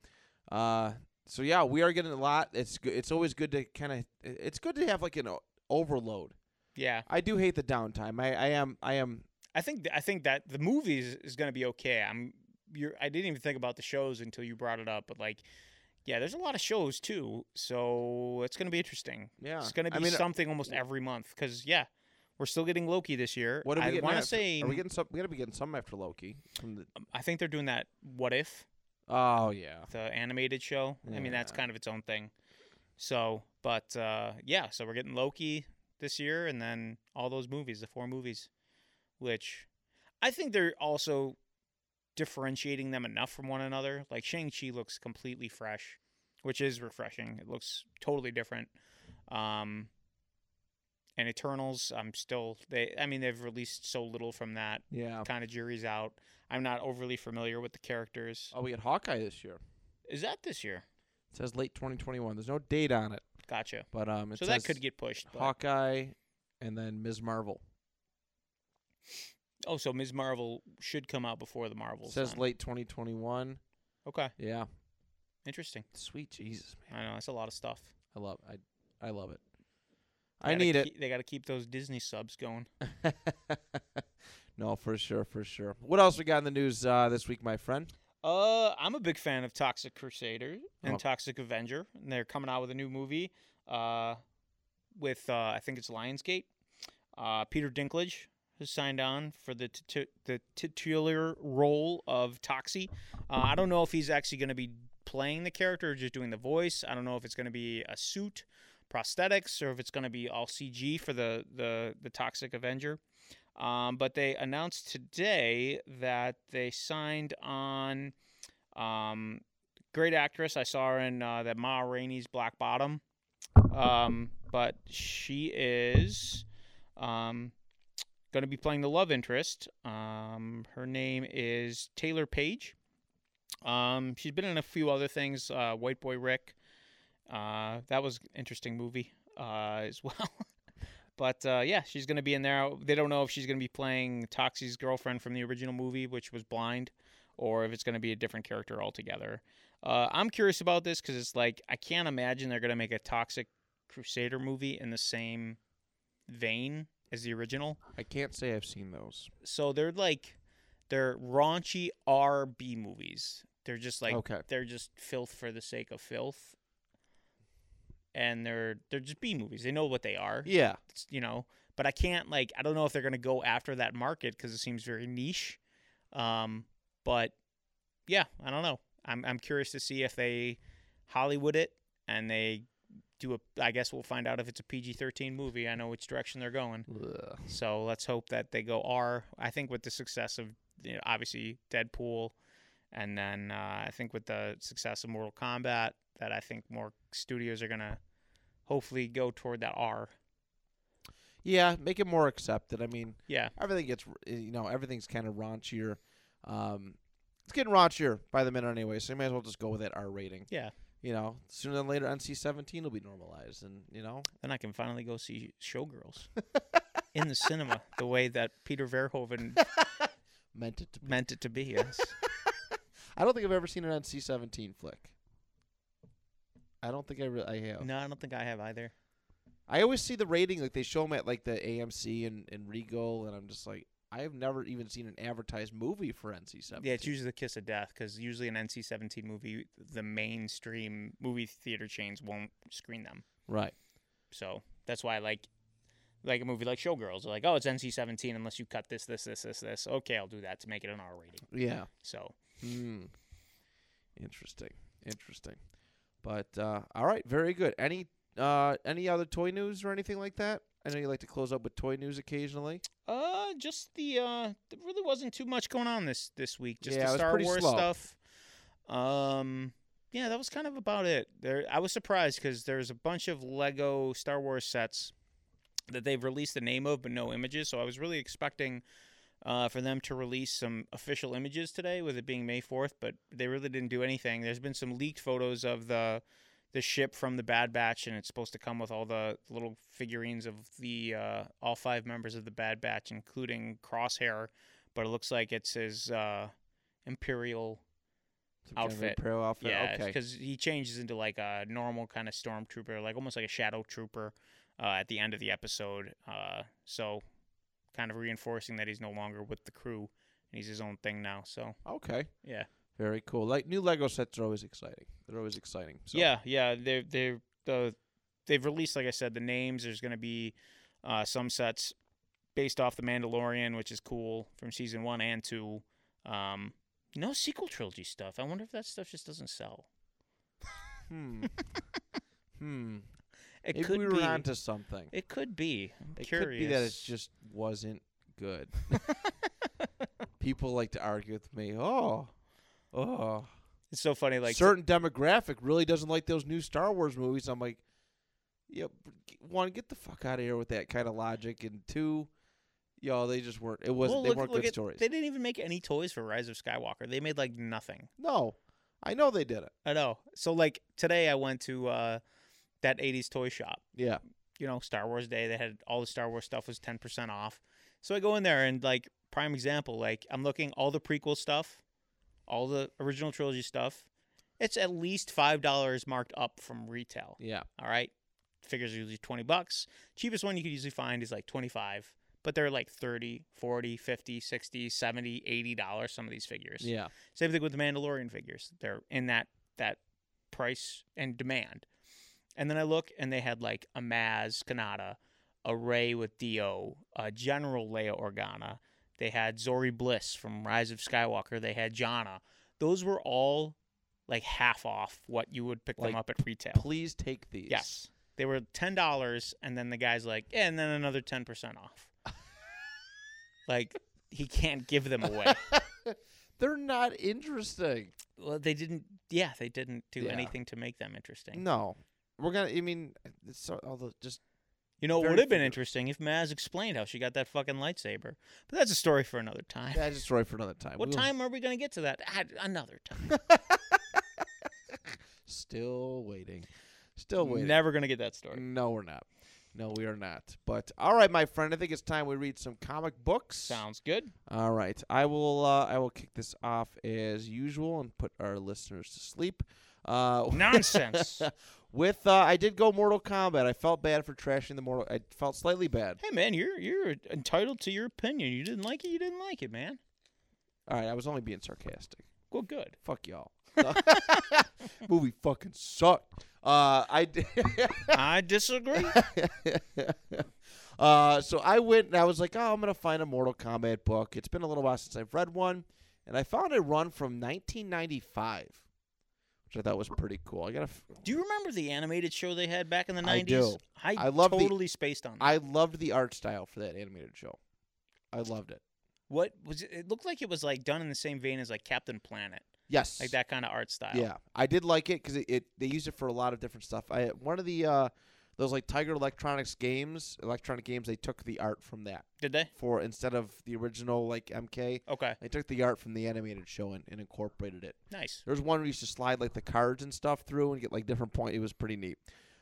uh, so yeah, we are getting a lot. It's good. It's always good to kind of. It's good to have like an o- overload. yeah. I do hate the downtime. I, I am I am I think th- I think that the movies is going to be okay. I'm you're I didn't even think about the shows until you brought it up, but like. Yeah, there's a lot of shows too, so it's gonna be interesting. yeah. It's gonna be I mean, uh, something almost every month because yeah, we're still getting Loki this year. What are we I want to say Are we getting some? We gotta be getting some after Loki. The, um, I think they're doing that. What if oh yeah. the animated show? I mean, that's kind of its own thing. So, but uh, yeah, so we're getting Loki. this year, and then all those movies, the four movies, which I think they're also differentiating them enough from one another. Like Shang Chi looks completely fresh, which is refreshing. It looks totally different. Um, and Eternals, I'm still they. I mean, they've released so little from that. Yeah. Kind of jury's out. I'm not overly familiar with the characters. Oh, we had Hawkeye this year. Is that this year? It says late 2021. There's no date on it, Gotcha. but um, So that could get pushed. But, Hawkeye and then Ms. Marvel. Oh, so Ms. Marvel should come out before the Marvels. says then. late 2021. Okay, Yeah. interesting. Sweet Jesus, man. I know that's a lot of stuff. I love I I love it. They I need keep- They got to keep those Disney subs going. no, for sure, for sure. What else we got in the news uh, this week, my friend? Uh, I'm a big fan of Toxic Crusader and Oh. Toxic Avenger. And they're coming out with a new movie. Uh, with uh, I think it's Lionsgate. Uh, Peter Dinklage signed on for the t- the titular role of Toxie. Uh, I don't know if he's actually going to be playing the character or just doing the voice. I don't know if it's going to be a suit, prosthetics, or if it's going to be all CG for the the the Toxic Avenger. Um, but they announced today that they signed on um, great actress. I saw her in uh, that Ma Rainey's Black Bottom. Um, but she is um, going to be playing the love interest. Um, her name is Taylour Paige. Um, she's been in a few other things. Uh, White Boy Rick. Uh, that was interesting movie uh, as well. but uh, yeah, she's going to be in there. They don't know if she's going to be playing Toxie's girlfriend from the original movie, which was blind, or if it's going to be a different character altogether. Uh, I'm curious about this because it's like I can't imagine they're going to make a Toxic Crusader movie in the same vein as the original. I can't say I've seen those. So they're like they're raunchy R B movies. They're just like Okay. they're just filth for the sake of filth. And they're they're just B movies. They know what they are. Yeah. It's, you know, but I can't like I don't know if they're going to go after that market cuz it seems very niche. Um but yeah, I don't know. I'm I'm curious to see if they Hollywood it and they do a I guess we'll find out if it's a PG-13 movie. I know which direction they're going. Ugh. So let's hope that they go R. I think with the success of you know, obviously Deadpool, and then uh, I think with the success of Mortal Kombat, that I think more studios are gonna hopefully go toward that R. Yeah, make it more accepted. I mean, Yeah, everything gets r- you know everything's kind of raunchier. Um, it's getting raunchier by the minute anyway, so you may as well just go with that R rating. yeah. You know, sooner than later, NC-17 will be normalized, and you know, Then I can finally go see Showgirls in the cinema the way that Peter Verhoeven meant it to. be. meant it to be. Yes. I don't think I've ever seen an NC-17 flick. I don't think I re- I have. no, I don't think I have either. I always see the rating like they show them at like the AMC and, and Regal, and I'm just like, I have never even seen an advertised movie for NC-17. Yeah, it's usually the kiss of death because usually an NC-17 movie, the mainstream movie theater chains won't screen them. right. So that's why I like like a movie like Showgirls. Like, oh, it's NC seventeen unless you cut this, this, this, this, this. Okay, I'll do that to make it an R rating. Yeah. So Hmm. Interesting. Interesting. But uh, all right, very good. Any uh, any other toy news or anything like that? I know you like to close up with toy news occasionally. uh just the uh there really wasn't too much going on this this week. Just Yeah, the Star Wars slow. stuff. Um yeah, that was kind of about it. There I was surprised cuz there's a bunch of Lego Star Wars sets that they've released the name of but no images. So I was really expecting uh, for them to release some official images today, with it being May fourth, but they really didn't do anything. There's been some leaked photos of the the ship from the Bad Batch, and it's supposed to come with all the little figurines of the uh, all five members of the Bad Batch, including Crosshair. But it looks like it's his uh, Imperial Some kind of Outfit. Imperial outfit. yeah, Okay. because he changes into like a normal kind of stormtrooper, like almost like a shadow trooper uh, at the end of the episode. Uh, so, kind of reinforcing that he's no longer with the crew and he's his own thing now. So, Okay. yeah, Very cool. Like new Lego sets are always exciting. They're always exciting. So. yeah, yeah. They're they're the they've released, like I said, the names. There's going to be uh, some sets based off the Mandalorian, which is cool from season one and two. Um, no sequel trilogy stuff. I wonder if that stuff just doesn't sell. Hmm. hmm. It Maybe could we were be. onto something. It could be. I'm It curious. could be that it just wasn't good. People like to argue with me. Oh, oh. It's so funny. Like certain demographic really doesn't like those new Star Wars movies. I'm like, yeah, b- one, get the fuck out of here with that kind of logic, and two, yo, they just weren't. It wasn't. well, they weren't good at- stories. They didn't even make any toys for Rise of Skywalker. They made like nothing. no, I know they did it. I know. So like today, I went to uh, that '80s toy shop. Yeah, you know, Star Wars Day. They had all the Star Wars stuff was ten percent off. So I go in there and like prime example, like I'm looking all the prequel stuff, all the original trilogy stuff. It's at least five dollars marked up from retail. yeah, All right. Figures are usually 20 bucks. Cheapest one you could usually find is like 25, but they're like 30, 40, 50, 60, 70, 80 dollars some of these figures. yeah. Same thing with the Mandalorian figures. They're in that that price and demand. And then I look and they had like a Maz Kanata, a Rey with D-O, a General Leia Organa. They had Zorii Bliss from Rise of Skywalker. They had Jannah. Those were all like half off what you would pick Like, them up at retail. Please take these. Yes. They were ten dollars and then the guy's like, yeah, and then another ten percent off. like he can't give them away. They're not interesting. Well, they didn't. Yeah, they didn't do Yeah. anything to make them interesting. No, we're gonna. I mean, it's so, all the just You know, it would have been interesting if Maz explained how she got that fucking lightsaber. But that's a story for another time. that's a story for another time. what We'll- time are we going to get to that? Ah, Another time. Still waiting. Still waiting. Never going to get that story. No, we're not. No, we are not. But all right, my friend, I think it's time we read some comic books. Sounds good. All right, I will. Uh, I will kick this off as usual and put our listeners to sleep. Uh, Nonsense. With uh, I did go Mortal Kombat. I felt bad for trashing the Mortal. I felt slightly bad. hey man, you're you're entitled to your opinion. You didn't like it, you didn't like it, man. All right, I was only being sarcastic. Well, good. Fuck y'all. Movie fucking sucked. Uh, I did. I disagree. uh, so I went and I was like, oh, I'm gonna find a Mortal Kombat book. It's been a little while since I've read one, and I found a run from 1995, which I thought was pretty cool. I got. F- Do you remember the animated show they had back in the 90s? I do. I, I love the- totally spaced on that. I loved the art style for that animated show. I loved it. What was it? It looked like it was like done in the same vein as like Captain Planet, Yes, like that kind of art style. Yeah, I did like it because it, it they used it for a lot of different stuff. I one of the uh, those like Tiger Electronics games, electronic games, they took the art from that Did they? for instead of the original like MK. Okay, They took the art from the animated show and, and incorporated it. nice. There's one where you used to slide like the cards and stuff through and get like different point. It was pretty neat.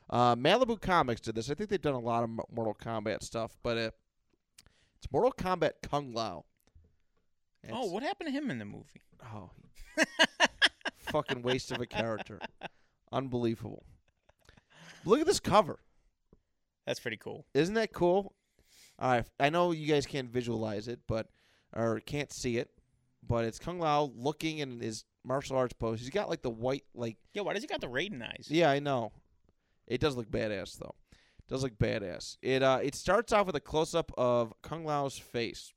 Uh, Malibu Comics did this. I think they've done a lot of Mortal Kombat stuff, but uh, it's Mortal Kombat Kung Lao. oh, what happened to him in the movie? Oh, fucking waste of a character. Unbelievable. Look at this cover. That's pretty cool. Isn't that cool? All right, I know you guys can't visualize it, but or can't see it, but it's Kung Lao looking in his martial arts pose. He's got like the white, like Yeah, why does he got the Raiden eyes? yeah, I know. It does look badass though. It does look badass. It uh, it starts off with a close up of Kung Lao's face.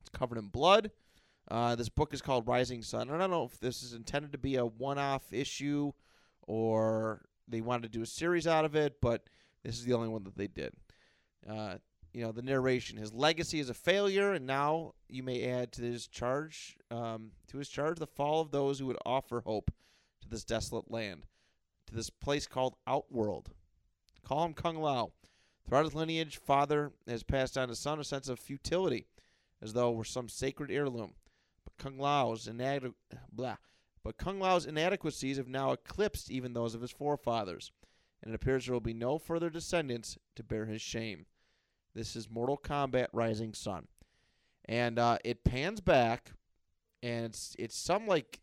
It's covered in blood. Uh, this book is called Rising Sun. I don't know if this is intended to be a one-off issue or they wanted to do a series out of it, but this is the only one that they did. Uh, you know, the narration: his legacy is a failure, and now you may add to his charge, um, to his charge, the fall of those who would offer hope to this desolate land, to this place called Outworld. Call him Kung Lao. Throughout his lineage, father has passed on to son a sense of futility, as though it were some sacred heirloom. But Kung Lao's inadequ- blah. But Kung Lao's inadequacies have now eclipsed even those of his forefathers, and it appears there will be no further descendants to bear his shame. This is Mortal Kombat Rising Sun, and uh, it pans back, and it's it's some like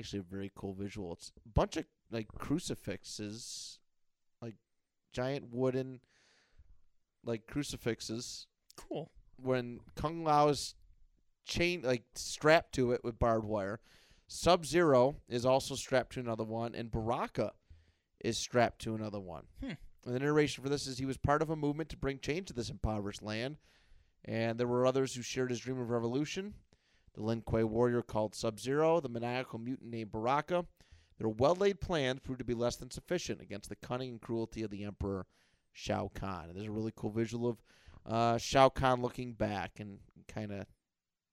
actually a very cool visual. It's a bunch of like crucifixes, like giant wooden like crucifixes Cool. when Kung Lao is chained, like strapped to it with barbed wire. Sub Zero is also strapped to another one, and Baraka is strapped to another one. Hmm. And the narration for this is he was part of a movement to bring change to this impoverished land, and there were others who shared his dream of revolution. The Lin Kuei warrior called Sub Zero, the maniacal mutant named Baraka, Their well laid plans proved to be less than sufficient against the cunning and cruelty of the Emperor Shao Kahn. And there's a really cool visual of uh, Shao Kahn looking back and kind of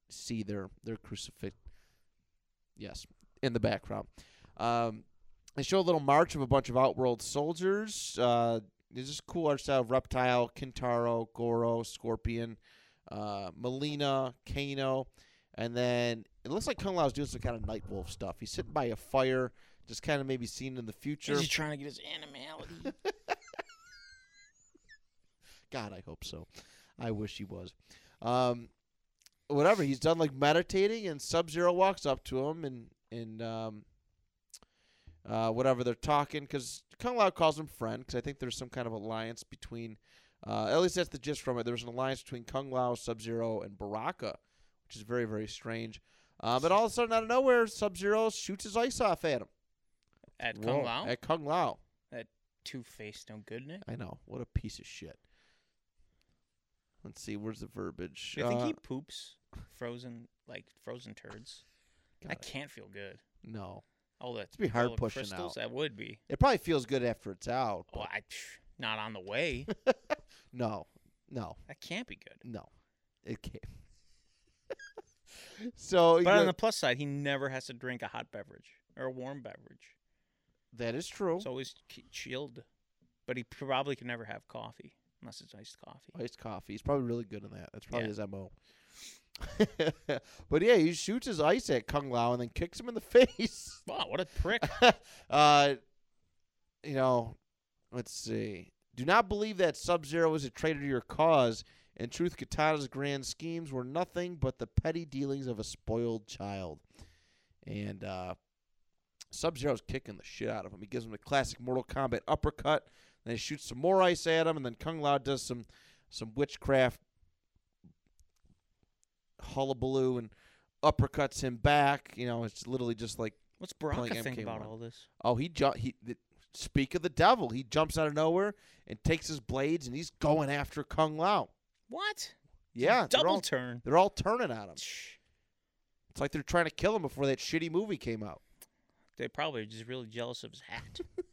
see their their crucifix. Yes, in the background. Um, they show a little march of a bunch of Outworld soldiers. Uh, there's this cool art style of Reptile, Kintaro, Goro, Scorpion, uh, Mileena, Kano. And then it looks like Kung Lao's doing some kind of Night Wolf stuff. He's sitting by a fire, just kind of maybe seen in the future. Is he trying to get his animality? God, I hope so. I wish he was. Um, whatever. He's done like meditating, and Sub Zero walks up to him and and um, uh, whatever they're talking because Kung Lao calls him friend because I think there's some kind of alliance between. Uh, at least that's the gist from it. There was an alliance between Kung Lao, Sub Zero, and Baraka, which is very very strange. Uh, but all of a sudden, out of nowhere, Sub Zero shoots his ice off at him. At Kung Lao? At Kung Lao. At Two faced, no good in it. I know. What a piece of shit. Let's see. Where's the verbiage? You think Uh, he poops frozen, like frozen turds? God, That can't feel good. No. All that. be hard pushing crystals, out. That would be. It probably feels good after it's out. But I, not on the way. no. No. that can't be good. No. It can't. so But on the plus side, he never has to drink a hot beverage or a warm beverage. that is true. It's always chilled. But he probably can never have coffee unless it's iced coffee. Iced coffee. He's probably really good in that. That's probably Yeah. his MO. but yeah, he shoots his ice at Kung Lao and then kicks him in the face. Wow, what a prick. uh, you know, let's see. Do not believe that Sub Zero is a traitor to your cause. In truth, Katana's grand schemes were nothing but the petty dealings of a spoiled child. And uh, Sub Zero's kicking the shit out of him. He gives him the classic Mortal Kombat uppercut. Then he shoots some more ice at him, and then Kung Lao does some some witchcraft hullabaloo and uppercuts him back. You know, it's literally just like What's Baraka think about MK1. all this? Oh, he ju- he. th- speak of the devil, he jumps out of nowhere and takes his blades and he's going after Kung Lao. What? Yeah, they're Double all, turn. they're all turning on him. Shh. It's like they're trying to kill him before that shitty movie came out. They probably are just really jealous of his hat.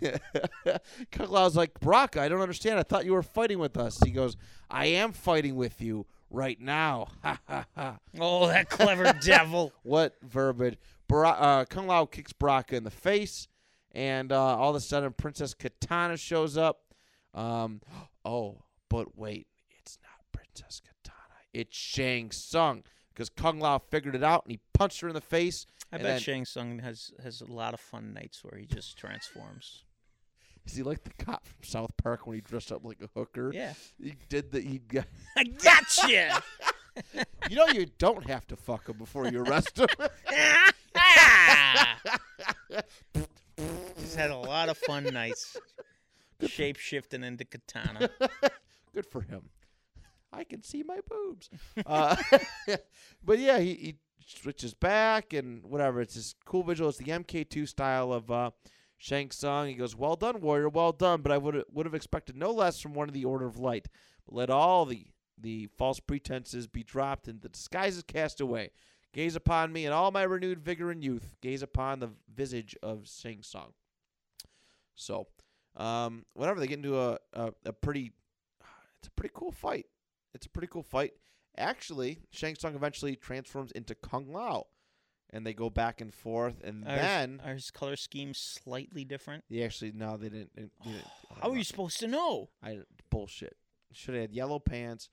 Kung Lao's like, Brock, I don't understand. I thought you were fighting with us. He goes, I am fighting with you right now. Ha ha ha. oh, that clever devil. What verbiage? Bara- uh, Kung Lao kicks Baraka in the face, and uh, all of a sudden Princess Katana shows up. Um, oh, but wait, it's not Princess Katana. It's Shang Tsung because Kung Lao figured it out and he punched her in the face. I And bet then- Shang Tsung has has a lot of fun nights where he just transforms. Is he like the cop from South Park when he dressed up like a hooker? Yeah. He did the. He got, I gotcha. you You know you don't have to fuck him before you arrest him. He's had a lot of fun nights. Shape shifting into katana. Good for him. I can see my boobs. uh, but yeah, he, he switches back and whatever. It's this cool visual. It's the MK2 style of uh, Shang Tsung. He goes, "Well done, warrior. Well done." But I would would have expected no less from one of the Order of Light. But let all the the false pretenses be dropped and the disguises cast away. Gaze upon me in all my renewed vigor and youth. Gaze upon the visage of Shang Tsung. So, um, whatever they get into a, a, a pretty, it's a pretty cool fight. It's a pretty cool fight. Actually, Shang Tsung eventually transforms into Kung Lao, and they go back and forth. And Are his- then are his color schemes slightly different? they actually no, they didn't. They didn't How are you supposed to know? I bullshit. Should have had yellow pants.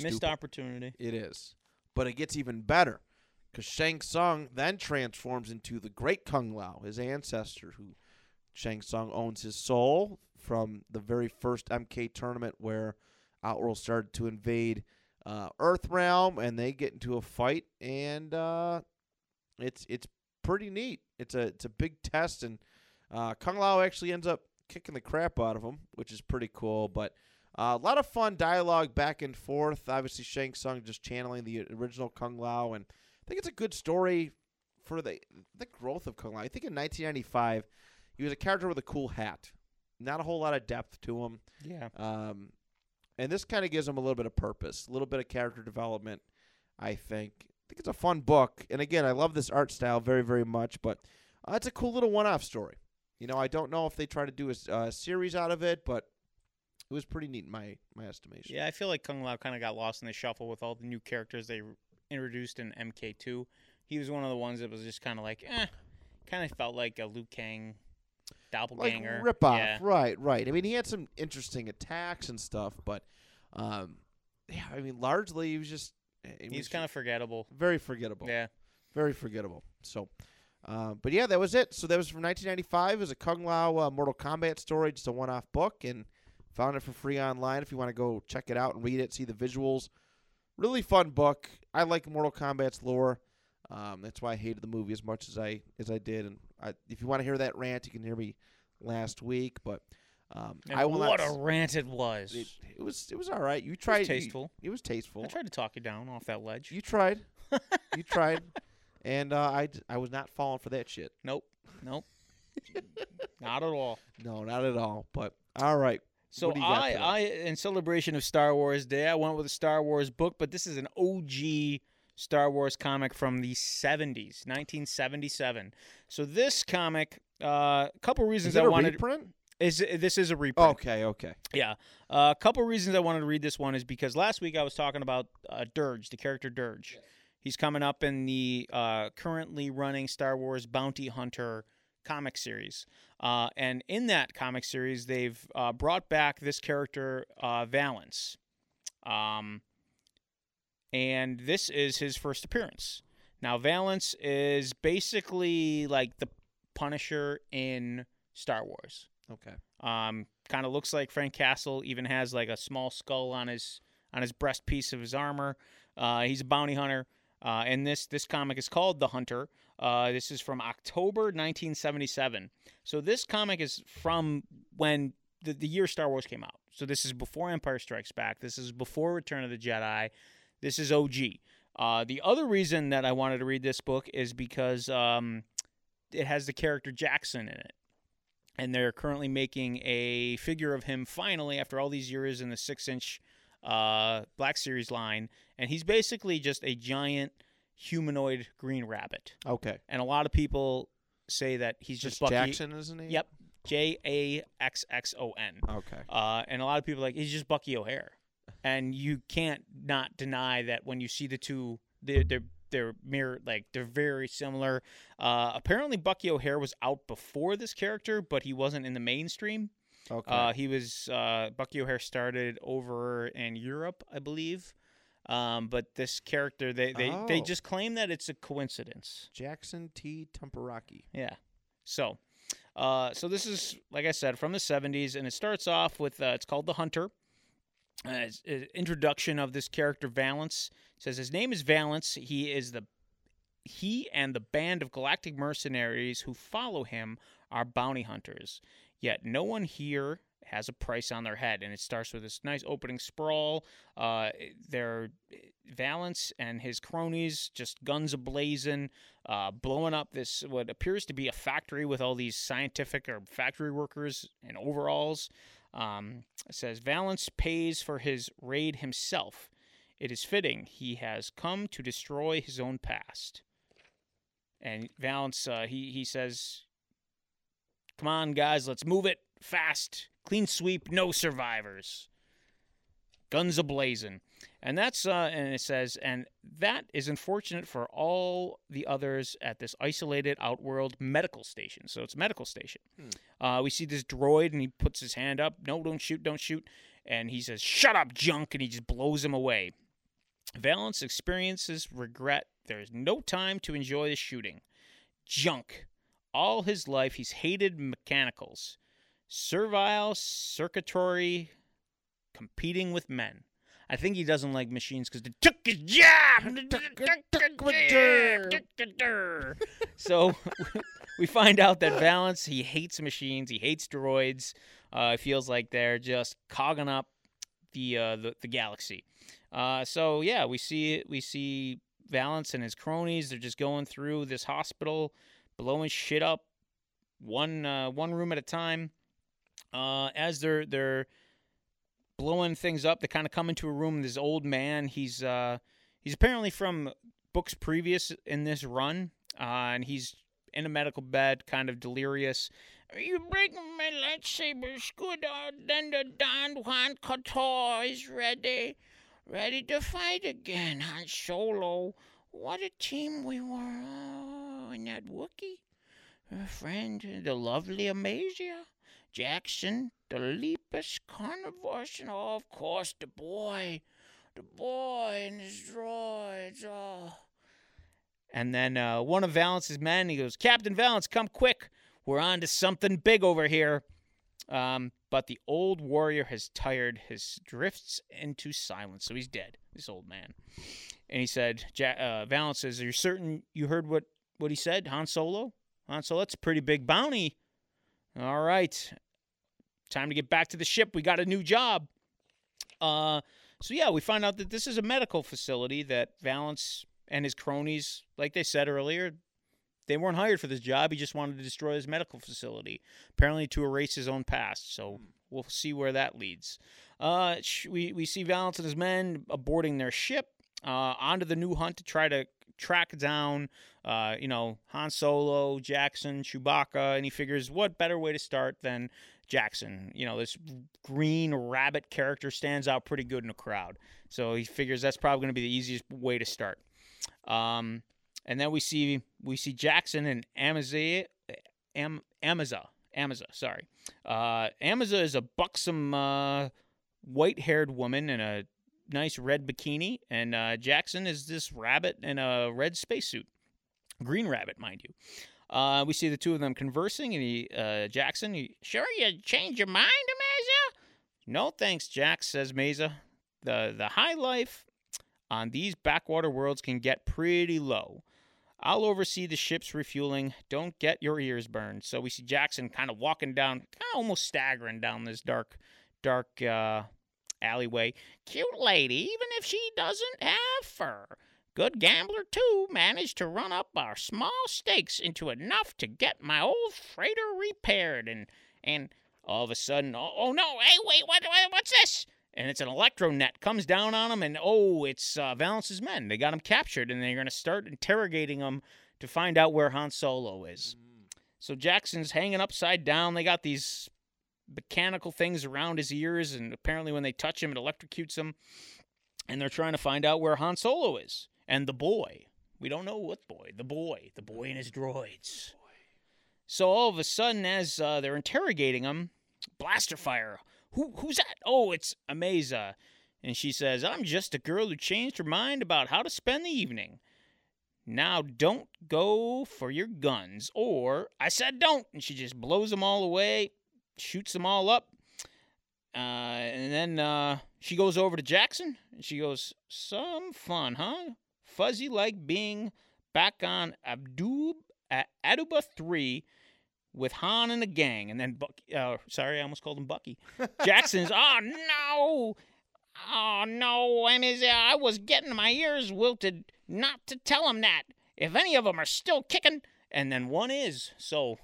Missed opportunity. It is. But it gets even better because Shang Tsung then transforms into the great Kung Lao, his ancestor, who Shang Tsung owns his soul from the very first MK tournament where Outworld started to invade uh, Earthrealm, and they get into a fight, and uh, it's it's pretty neat. It's a it's a big test, and uh, Kung Lao actually ends up kicking the crap out of him, which is pretty cool. But uh, a lot of fun dialogue back and forth. Obviously, Shang Tsung just channeling the original Kung Lao, and I think it's a good story for the the growth of Kung Lao. I think in 1995, he was a character with a cool hat. Not a whole lot of depth to him. Yeah. Um, and this kind of gives him a little bit of purpose, a little bit of character development. I think I think it's a fun book. And again, I love this art style very, very much. But uh, it's a cool little one-off story. You know, I don't know if they try to do a uh, series out of it, but it was pretty neat in my my estimation. Yeah, I feel like Kung Lao kind of got lost in the shuffle with all the new characters they introduced in MK2. He was one of the ones that was just kind of like, eh, kind of felt like a Liu Kang doppelganger. rip off. Yeah. Right, right. I mean, he had some interesting attacks and stuff, but um, yeah, I mean, largely he was just he He's kind of forgettable. very forgettable. Yeah. very forgettable. So, uh, but yeah, that was it. So that was from 1995. It was a Kung Lao uh, Mortal Kombat story, just a one-off book, and found it for free online. If you want to go check it out and read it, see the visuals, really fun book. I like Mortal Kombat's lore. Um, that's why I hated the movie as much as I as I did. And I, if you want to hear that rant, you can hear me last week. But um, I will what not. a rant it was. it, it was it was all right. You It was tried. you- tasteful. it was tasteful. I tried to talk you down off that ledge. You tried. you tried. And uh, I, I was not falling for that shit. Nope. Nope. Not at all. No, not at all. But all right. So What do you got I. I, in celebration of Star Wars Day, I went with a Star Wars book, but this is an OG Star Wars comic from the 70s, 1977. So this comic, a uh, couple reasons Is I a wanted reprint? is this is a reprint. Okay, okay. Yeah. A couple reasons I wanted to read this one is because last week I was talking about uh, Dirge, the character Dirge. He's coming up in the uh, currently running Star Wars Bounty Hunter comic series. Uh, and in that comic series, they've uh, brought back this character, uh, Valance. Um, and this is his first appearance. Now, Valance is basically like the Punisher in Star Wars. Okay. Um, kind of looks like Frank Castle. Even has like a small skull on his on his breast piece of his armor. Uh, he's a bounty hunter. Uh, and this this comic is called The Hunter. Uh, this is from October 1977. So this comic is from when the, the year Star Wars came out. So this is before Empire Strikes Back. This is before Return of the Jedi. This is OG. Uh, the other reason that I wanted to read this book is because um, it has the character Jaxxon in it and they're currently making a figure of him finally after all these years in the six inch uh, Black Series line, and he's basically just a giant humanoid green rabbit. Okay. And a lot of people say that he's just, Just Bucky. Jaxxon, isn't he? Yep, J A X X O N. Okay. Uh, and a lot of people are like he's just Bucky O'Hare, and you can't not deny that when you see the two, they're they're they're mirror like they're very similar. Uh, apparently, Bucky O'Hare was out before this character, but he wasn't in the mainstream. Okay. Uh, he was uh, Bucky O'Hare started over in Europe, I believe. Um, but this character, they they, they Oh. just claim that it's a coincidence. Jaxxon T. Tumperakki. Yeah. So, uh, so this is like I said from the '70s, and it starts off with uh, it's called the Hunter. Uh, introduction of this character Valance says his name is Valance. He is the he and the band of galactic mercenaries who follow him are bounty hunters. Yet no one here has a price on their head, and it starts with this nice opening sprawl. Uh, they're Valance and his cronies just guns ablazing, uh, blowing up this what appears to be a factory with all these scientific or factory workers in overalls. Um, says Valance pays for his raid himself. It is fitting he has come to destroy his own past. And Valance, uh, he he says, "Come on, guys, let's move it fast. Clean sweep, no survivors. Guns ablazing." And that's uh, and it says, and that is unfortunate for all the others at this isolated outworld medical station. So it's a medical station. Uh, we see this droid, and he puts his hand up. No, don't shoot, don't shoot. And he says, "Shut up, junk!" And he just blows him away. Valance experiences regret. There's no time to enjoy the shooting. Junk. All his life, he's hated mechanicals, servile circuitry, competing with men. I think he doesn't like machines because they took his job. so we find out that Valance he hates machines, he hates droids. Uh, it feels like they're just cogging up the uh, the, the galaxy. Uh, so yeah, we see we see Valance and his cronies. They're just going through this hospital, blowing shit up, one uh, one room at a time. Uh, as they're they're blowing things up, they kind of come into a room. This old man, he's uh, he's apparently from books previous in this run, uh, and he's in a medical bed, kind of delirious. You break my lightsabers gooder than the Don Juan Couture is ready, ready to fight again. Han Solo, what a team we were! Oh, and that Wookiee, her friend, the lovely Amazia, Jaxxon, the Lepus carnivores, and oh, of course the boy, the boy and his droids. Oh. And then uh, one of Valance's men, he goes, Captain Valance, come quick. We're on to something big over here. Um, but the old warrior has tired. His drifts into silence, so he's dead. This old man. And he said, ja- uh, Valance says, "Are you certain you heard what what he said, Han Solo? Han Solo, that's a pretty big bounty. All right, time to get back to the ship. We got a new job. Uh, so yeah, we find out that this is a medical facility that Valance and his cronies, like they said earlier, they weren't hired for this job. He just wanted to destroy his medical facility, apparently to erase his own past. So we'll see where that leads. Uh, we we see Valance and his men boarding their ship uh, onto the new hunt to try to track down, uh, you know, Han Solo, Jaxxon, Chewbacca, and he figures what better way to start than Jaxxon. You know, this green rabbit character stands out pretty good in a crowd, so he figures that's probably going to be the easiest way to start. Um, and then we see we see Jaxxon and Amaza, Am, Amaza, Amaza. Sorry, uh, Amaza is a buxom, uh, white-haired woman in a nice red bikini, and uh, Jaxxon is this rabbit in a red spacesuit, green rabbit, mind you. Uh, we see the two of them conversing, and he, uh, Jaxxon, he, sure you change your mind, Amaza? No thanks, Jack, says Mesa. The the high life on these backwater worlds can get pretty low. I'll oversee the ship's refueling. Don't get your ears burned. So we see Jaxxon kind of walking down, kind of almost staggering down this dark, dark uh, alleyway. Cute lady, even if she doesn't have fur. Good gambler, too. Managed to run up our small stakes into enough to get my old freighter repaired. And, and all of a sudden, oh, oh no, hey, wait, what, what, what's this? and it's an electro net comes down on him and oh it's uh, valance's men they got him captured and they're going to start interrogating him to find out where han solo is so jaxxon's hanging upside down they got these mechanical things around his ears and apparently when they touch him it electrocutes him and they're trying to find out where han solo is and the boy we don't know what boy the boy the boy and his droids so all of a sudden as uh, they're interrogating him blaster fire who who's that? Oh, it's Amaza. And she says, I'm just a girl who changed her mind about how to spend the evening. Now don't go for your guns. Or I said don't. And she just blows them all away, shoots them all up. Uh, and then uh, she goes over to Jaxxon and she goes, Some fun, huh? Fuzzy like being back on Abdub, Aduba 3 with Han and the gang, and then Buck. Uh, sorry, I almost called him Bucky. Jaxxon's. oh no! Oh no! I mean, I was getting my ears wilted not to tell him that. If any of them are still kicking, and then one is. So,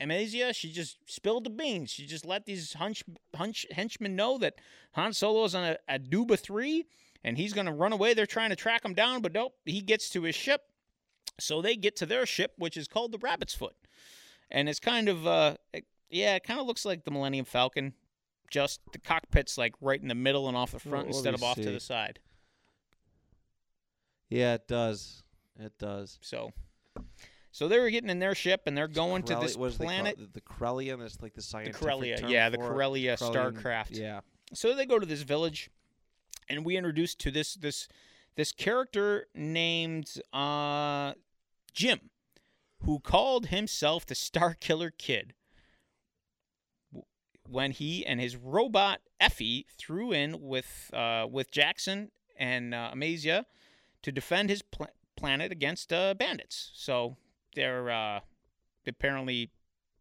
Amazia, she just spilled the beans. She just let these hunch, hunch henchmen know that Han Solo is on a, a Duba three, and he's gonna run away. They're trying to track him down, but nope, he gets to his ship. So they get to their ship, which is called the Rabbit's Foot and it's kind of uh, yeah, it kind of looks like the Millennium Falcon. Just the cockpit's like right in the middle and off the front Well, instead of off see. to the side. Yeah, it does. It does. So, so they were getting in their ship and they're going to this what is they call planet. The, the Corellian is like the the scientific Corellia. term Yeah, the. Corellia Corellian- Starcraft. Yeah. So they go to this village, and we introduced to this this this character named uh, Jim, who called himself the Star Killer Kid. When he and his robot Effie threw in with uh, with Jaxxon and uh, Amazia to defend his pl- planet against uh, bandits. So they're uh, apparently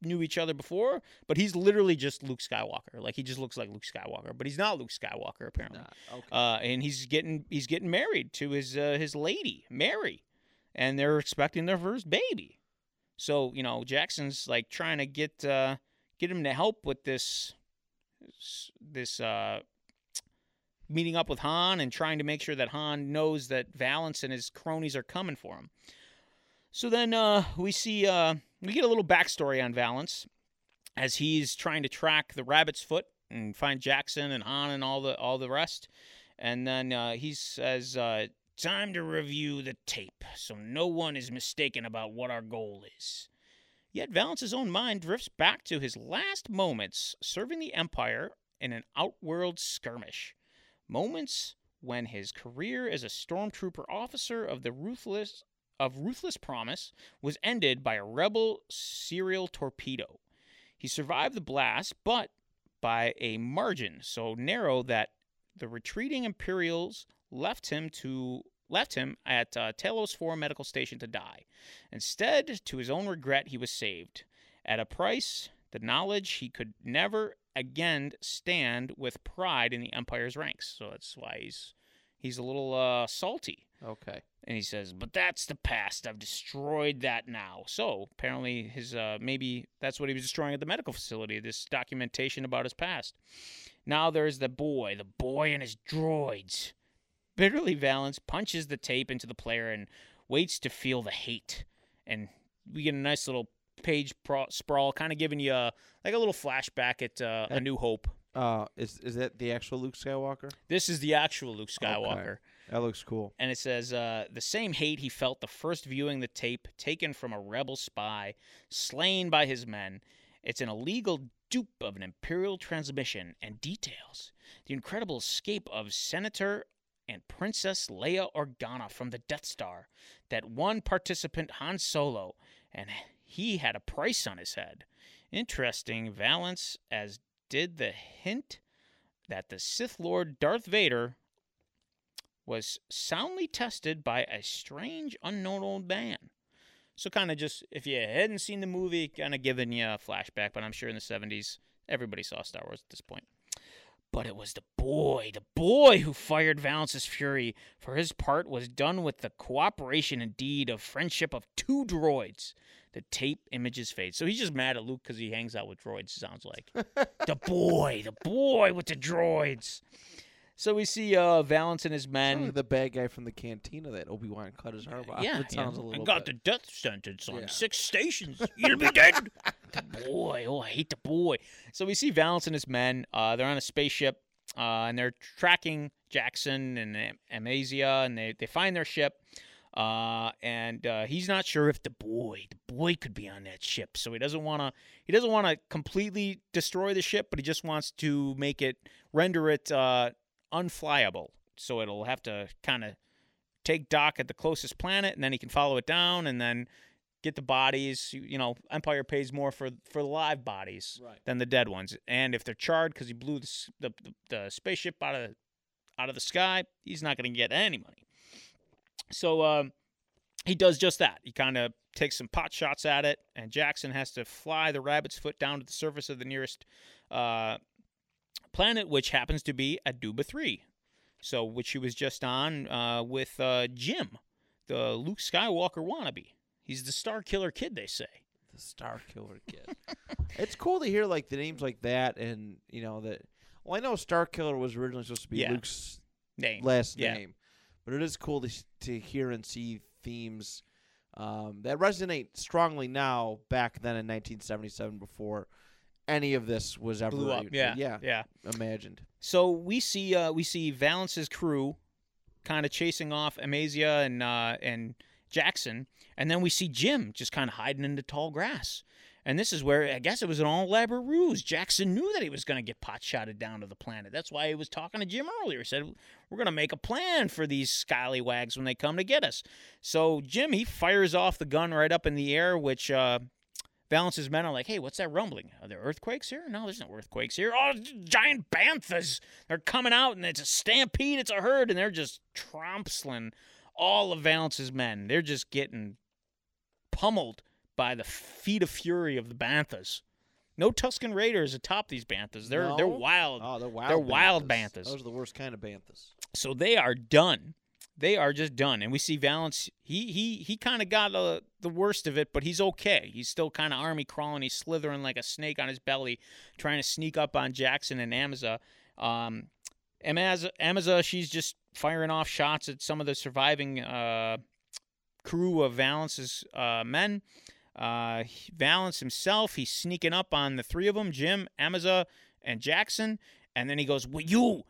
knew each other before, but he's literally just Luke Skywalker. Like he just looks like Luke Skywalker, but he's not Luke Skywalker apparently. Nah, okay. Uh, and he's getting he's getting married to his uh, his lady Mary, and they're expecting their first baby. So you know Jaxxon's like trying to get uh, get him to help with this this uh, meeting up with Han and trying to make sure that Han knows that Valance and his cronies are coming for him. So then uh, we see uh, we get a little backstory on Valance as he's trying to track the Rabbit's Foot and find Jaxxon and on and all the all the rest. And then uh, he says, uh, "Time to review the tape, so no one is mistaken about what our goal is." Yet Valance's own mind drifts back to his last moments serving the Empire in an outworld skirmish. Moments when his career as a stormtrooper officer of the ruthless of ruthless promise was ended by a rebel serial torpedo. He survived the blast, but by a margin so narrow that the retreating Imperials left him to left him at uh, Talos 4 medical station to die. Instead, to his own regret, he was saved. At a price, the knowledge he could never again stand with pride in the Empire's ranks. So that's why he's he's a little uh, salty. Okay. And he says, "But that's the past. I've destroyed that now." So apparently, his uh, maybe that's what he was destroying at the medical facility. This documentation about his past. Now there's the boy, the boy and his droids. Bitterly, Valance punches the tape into the player and waits to feel the hate. And we get a nice little page pro- sprawl, kind of giving you a, like a little flashback at uh, A New Hope. Uh, is is that the actual Luke Skywalker? This is the actual Luke Skywalker. That looks cool. and it says uh, the same hate he felt the first viewing the tape taken from a rebel spy slain by his men. It's an illegal dupe of an imperial transmission and details. The incredible escape of senator and princess leia organa from the death star. That one participant han solo and he had a price on his head. Interesting valance as did the hint that the sith lord darth vader was soundly tested by a strange unknown old man. So kind of just if you hadn't seen the movie, kind of giving you a flashback, but I'm sure in the 70s everybody saw Star Wars at this point. But it was the boy, the boy who fired Valance's fury. For his part was done with the cooperation indeed of friendship of two droids. The tape images fade. So he's just mad at Luke because he hangs out with droids, sounds like. the boy, the boy with the droids. So we see uh, Valance and his Sounds men. like the bad guy from the cantina that Obi Wan cut his arm off. Yeah, it sounds yeah. a little. I got bit. the death sentence on Yeah. six stations. You'll be dead. the boy, oh, I hate the boy. So we see Valance and his men. Uh, they're on a spaceship, uh, and they're tracking Jaxxon and Am- Amasia, and they they find their ship. Uh, and uh, he's not sure if the boy, the boy, could be on that ship. So he doesn't want to. He doesn't want to completely destroy the ship, but he just wants to make it render it uh, unflyable. So it'll have to kind of take dock at the closest planet, and then he can follow it down, and then get the bodies. You- You know, Empire pays more for for the live bodies Right. than the dead ones, and if they're charred because he blew the, the the the spaceship out of out of the sky, he's not going to get any money. So um, he does just that. He kind of takes some pot shots at it, and Jaxxon has to fly the rabbit's foot down to the surface of the nearest uh, planet, which happens to be Aduba 3. So, which he was just on uh, with uh, Jim, the Luke Skywalker wannabe. He's the Star Killer kid, they say. The Star Killer kid. it's cool to hear like the names like that, and you know that. Well, I know Star Killer was originally supposed to be Yeah. Luke's Name. last Yeah. name, but it is cool to to hear and see themes um, that resonate strongly now. Back then in 1977, before any of this was ever Blew up. Yeah. yeah Yeah. imagined. So we see uh, we see Valance's crew kind of chasing off Amasia and uh, and Jaxxon, and then we see Jim just kind of hiding in the tall grass. And this is where I guess it was an all elaborate ruse. Jaxxon knew that he was going to get pot shotted down to the planet. That's why he was talking to Jim earlier. He said, "We're going to make a plan for these scallywags when they come to get us." So Jim he fires off the gun right up in the air, which uh, Valance's men are like, "Hey, what's that rumbling? Are there earthquakes here? No, there's no earthquakes here. Oh, giant banthas! They're coming out, and it's a stampede. It's a herd, and they're just trompsling all of Valance's men. They're just getting pummeled by the feet of fury of the banthas. No Tusken Raiders atop these banthas. They're they're wild. Oh, they're wild. They're wild banthas. banthas. Those are the worst kind of banthas. So they are done. They are just done. And we see Valance. He he he kind of got uh, the worst of it, but he's okay. He's still kind of army crawling. He's slithering like a snake on his belly, trying to sneak up on Jaxxon and Amaza. Um, Amaz- Amaza, she's just firing off shots at some of the surviving uh, crew of Valance's uh, men. Uh, Valance himself, he's sneaking up on the three of them, Jim, Amaza, and Jaxxon. And then he goes, well, you,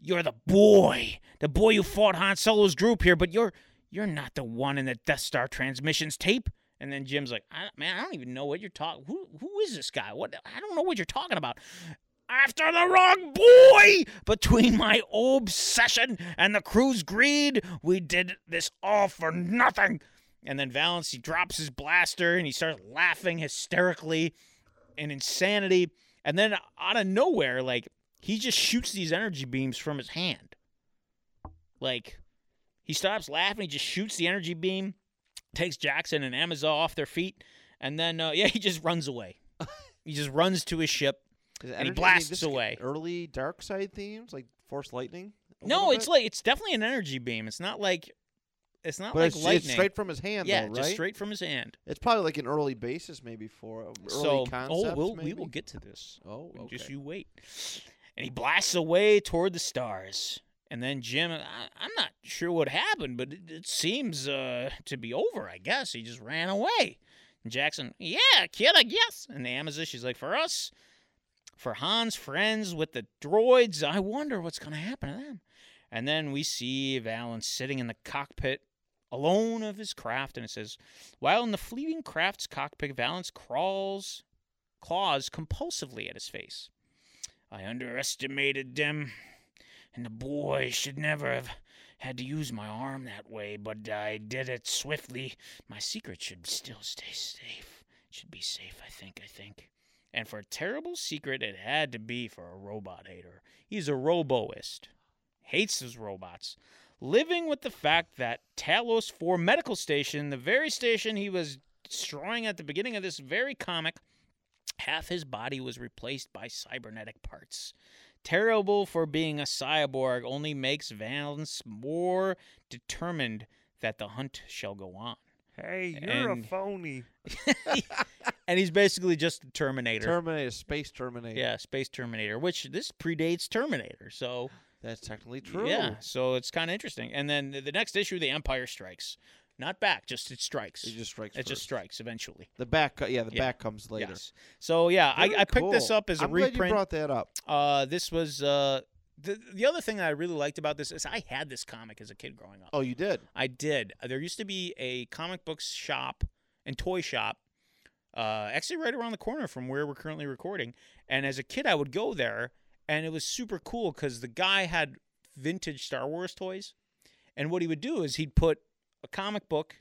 you're the boy, the boy who fought Han Solo's group here, but you're you're not the one in the Death Star transmissions tape. And then Jim's like, I, man, I don't even know what you're talking. Who who is this guy? What? I don't know what you're talking about. After the wrong boy, between my obsession and the crew's greed, we did this all for nothing. And then Valance, he drops his blaster and he starts laughing hysterically in insanity. And then out of nowhere, like he just shoots these energy beams from his hand. Like he stops laughing, he just shoots the energy beam, takes Jaxxon and Amazon off their feet, and then uh, yeah, he just runs away. he just runs to his ship. And he energy- I mean, blasts away. Early dark side themes like Force Lightning. No, it's bit? like it's definitely an energy beam. It's not like it's not but like it's, it's lightning. straight from his hand, yeah, though, right? just straight from his hand. It's probably like an early basis, maybe for early so, concepts. oh, we'll, maybe? we will get to this. Oh, okay. Just you wait. And he blasts away toward the stars. And then Jim, I, I'm not sure what happened, but it, it seems uh, to be over, I guess. He just ran away. And Jaxxon, yeah, kid, I guess. And the Amazon, she's like, for us, for Han's friends with the droids, I wonder what's going to happen to them. And then we see Valance sitting in the cockpit alone of his craft, and it says, while in the fleeting craft's cockpit, Valance crawls, claws compulsively at his face. I underestimated them, and the boy should never have had to use my arm that way, but I did it swiftly. My secret should still stay safe. Should be safe, I think, I think. And for a terrible secret, it had to be for a robot hater. He's a roboist. Hates his robots. Living with the fact that Talos 4 Medical Station, the very station he was destroying at the beginning of this very comic, half his body was replaced by cybernetic parts. Terrible for being a cyborg only makes Valance more determined that the hunt shall go on. Hey, you're a phony. And he's basically just a Terminator. Terminator, space Terminator. yeah, Space Terminator, which this predates Terminator. So, that's technically true. yeah, so it's kind of interesting. And then the- the next issue, The Empire Strikes. Not back, just it strikes. it just strikes. It just strikes eventually. The back, yeah, the Yeah. back comes later. Yes. So, yeah, I, I picked this up as a I'm glad reprint. you brought that up. Uh, this was uh, the the other thing that I really liked about this is I had this comic as a kid growing up. Oh, you did. I did. There used to be a comic books shop and toy shop, uh, actually right around the corner from where we're currently recording. And as a kid, I would go there, and it was super cool because the guy had vintage Star Wars toys, and what he would do is he'd put a comic book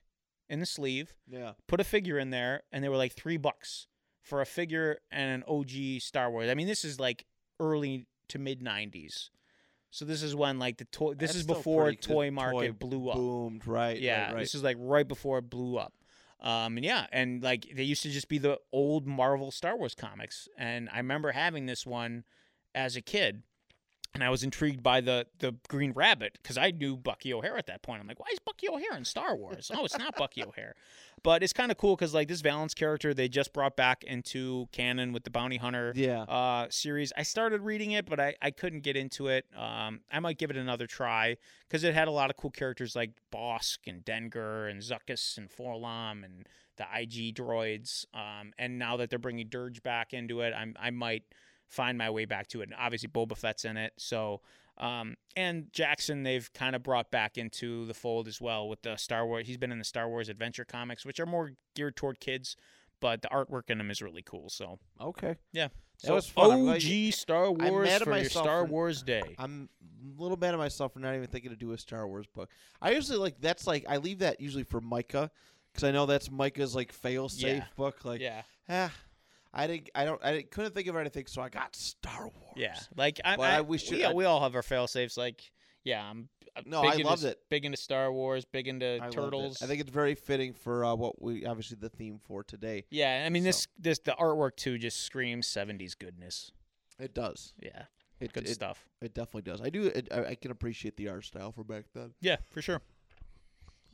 in the sleeve, Yeah. put a figure in there, and they were like three bucks for a figure and an OG Star Wars. I mean, this is like early to mid '90s, so this is when like the toy. This That's is before pretty- toy market toy blew up. Boomed, right? yeah, right, right. this is like right before it blew up. Um, and yeah, and like they used to just be the old Marvel Star Wars comics, and I remember having this one as a kid, and I was intrigued by the the Green Rabbit because I knew Bucky O'Hare at that point. I'm like, why is Bucky O'Hare in Star Wars? oh, it's not Bucky O'Hare, but it's kind of cool because like this Valance character they just brought back into canon with the Bounty Hunter yeah. uh, series. I started reading it, but I, I couldn't get into it. Um, I might give it another try because it had a lot of cool characters like Bossk and Dengar and Zuckuss and 4-LOM and the IG droids. Um, and now that they're bringing Dirge back into it, I'm, I might find my way back to it. And obviously, Boba Fett's in it. So, um, and Jaxxon, they've kind of brought back into the fold as well with the Star Wars. He's been in the Star Wars adventure comics, which are more geared toward kids, but the artwork in them is really cool. So, Okay. yeah. That So was fun. I'm OG glad Star I'm Wars mad at for your Star for- Wars Day. I'm a little mad at myself for not even thinking to do a Star Wars book. I usually like that's like I leave that usually for Micah because I know that's Micah's like fail safe Yeah. book. Like, yeah, ah, I didn't, I don't, I couldn't think of anything, so I got Star Wars. yeah. Like I, I, I we, should. yeah, I- we all have our fail safes. Like, yeah, I'm uh, No, big I into, loved it. Big into Star Wars, big into I turtles. I think it's very fitting for uh, what we obviously the theme for today. yeah, I mean this So. this the artwork too just screams '70s goodness. It does. Yeah, It good it, stuff. It definitely does. I do. It, I, I can appreciate the art style from back then. Yeah, for sure.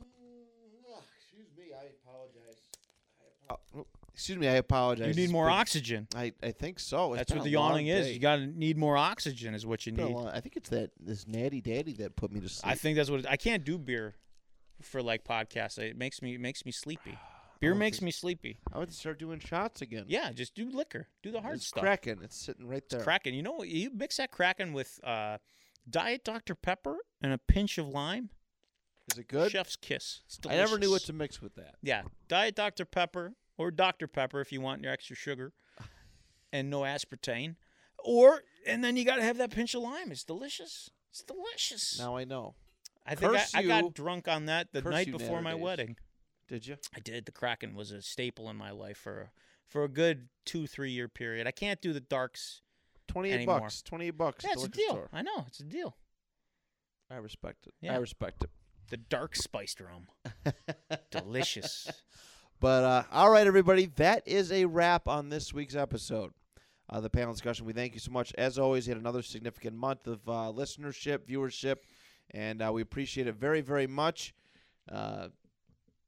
Excuse me. I apologize. Excuse me, I apologize. You need more been- oxygen. I, I think so. It's That's what the yawning is. day. You got to need more oxygen, is what you It's been a need. long- I think it's that this natty daddy that put me to sleep. I think that's what it, I can't do beer for like podcasts. It makes me it makes me sleepy. Beer makes me sleepy. I would start doing shots again. Yeah, just do liquor. Do the hard it's stuff. Kraken. It's sitting right there. It's Kraken. You know, what? you mix that Kraken with uh, Diet Dr Pepper and a pinch of lime. Is it good? Chef's kiss. I never knew what to mix with that. Yeah, Diet Dr Pepper or Dr Pepper if you want your extra sugar, and no aspartame. Or and then you got to have that pinch of lime. It's delicious. It's delicious. Now I know. I think I, I got drunk on that the curse night before my wedding. Did you? I did. The Kraken was a staple in my life for for a good two three year period. I can't do the darks. Twenty eight bucks. Twenty eight bucks. Yeah, it's a deal. store. I know it's a deal. I respect it. Yeah. I respect it. The dark spiced rum, delicious. But uh, all right, everybody, that is a wrap on this week's episode. Uh, the panel discussion. We thank you so much. As always, you had another significant month of uh, listenership, viewership, and uh, we appreciate it very, very much. Uh,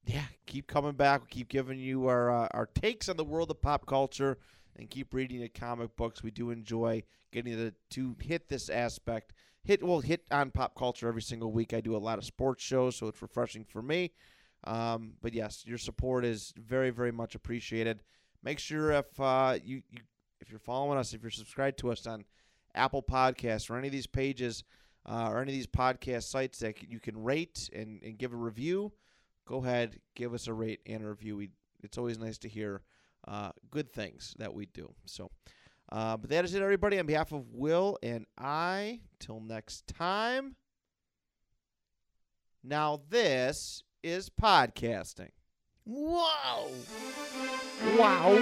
yeah, keep coming back. We keep giving you our uh, our takes on the world of pop culture, and keep reading the comic books. We do enjoy getting to, to hit this aspect. Hit well, hit on pop culture every single week. I do a lot of sports shows, so it's refreshing for me. Um, but yes, your support is very, very much appreciated. Make sure if uh, you, you if you're following us, if you're subscribed to us on Apple Podcasts or any of these pages uh, or any of these podcast sites that you can rate and, and give a review, go ahead, give us a rate and a review. We, it's always nice to hear uh, good things that we do. So, uh, but that is it, everybody. On behalf of Will and I, till next time. Now, this is podcasting. Whoa! Wow.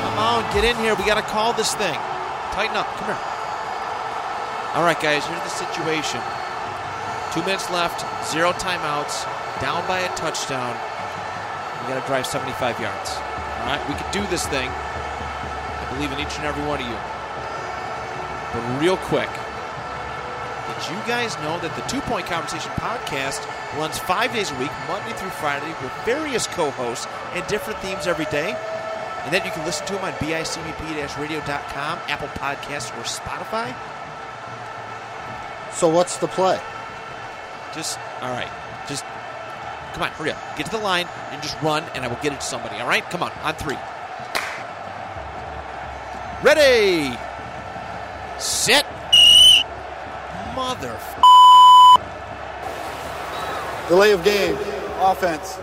Come on, get in here. We got to call this thing. Tighten up. Come here. All right, guys, here's the situation. Two minutes left, zero timeouts, down by a touchdown. Got to drive 75 yards. All right, we can do this thing. I believe in each and every one of you. But real quick, did you guys know that the Two Point Conversation podcast runs five days a week, Monday through Friday, with various co-hosts and different themes every day? And then you can listen to them on bicbp-radio.com, Apple Podcasts, or Spotify. So what's the play? Just, all right, come on, hurry up. Get to the line and just run, and I will get it to somebody, all right? Come on, on three. Ready! Set. Mother... Delay of game. Offense.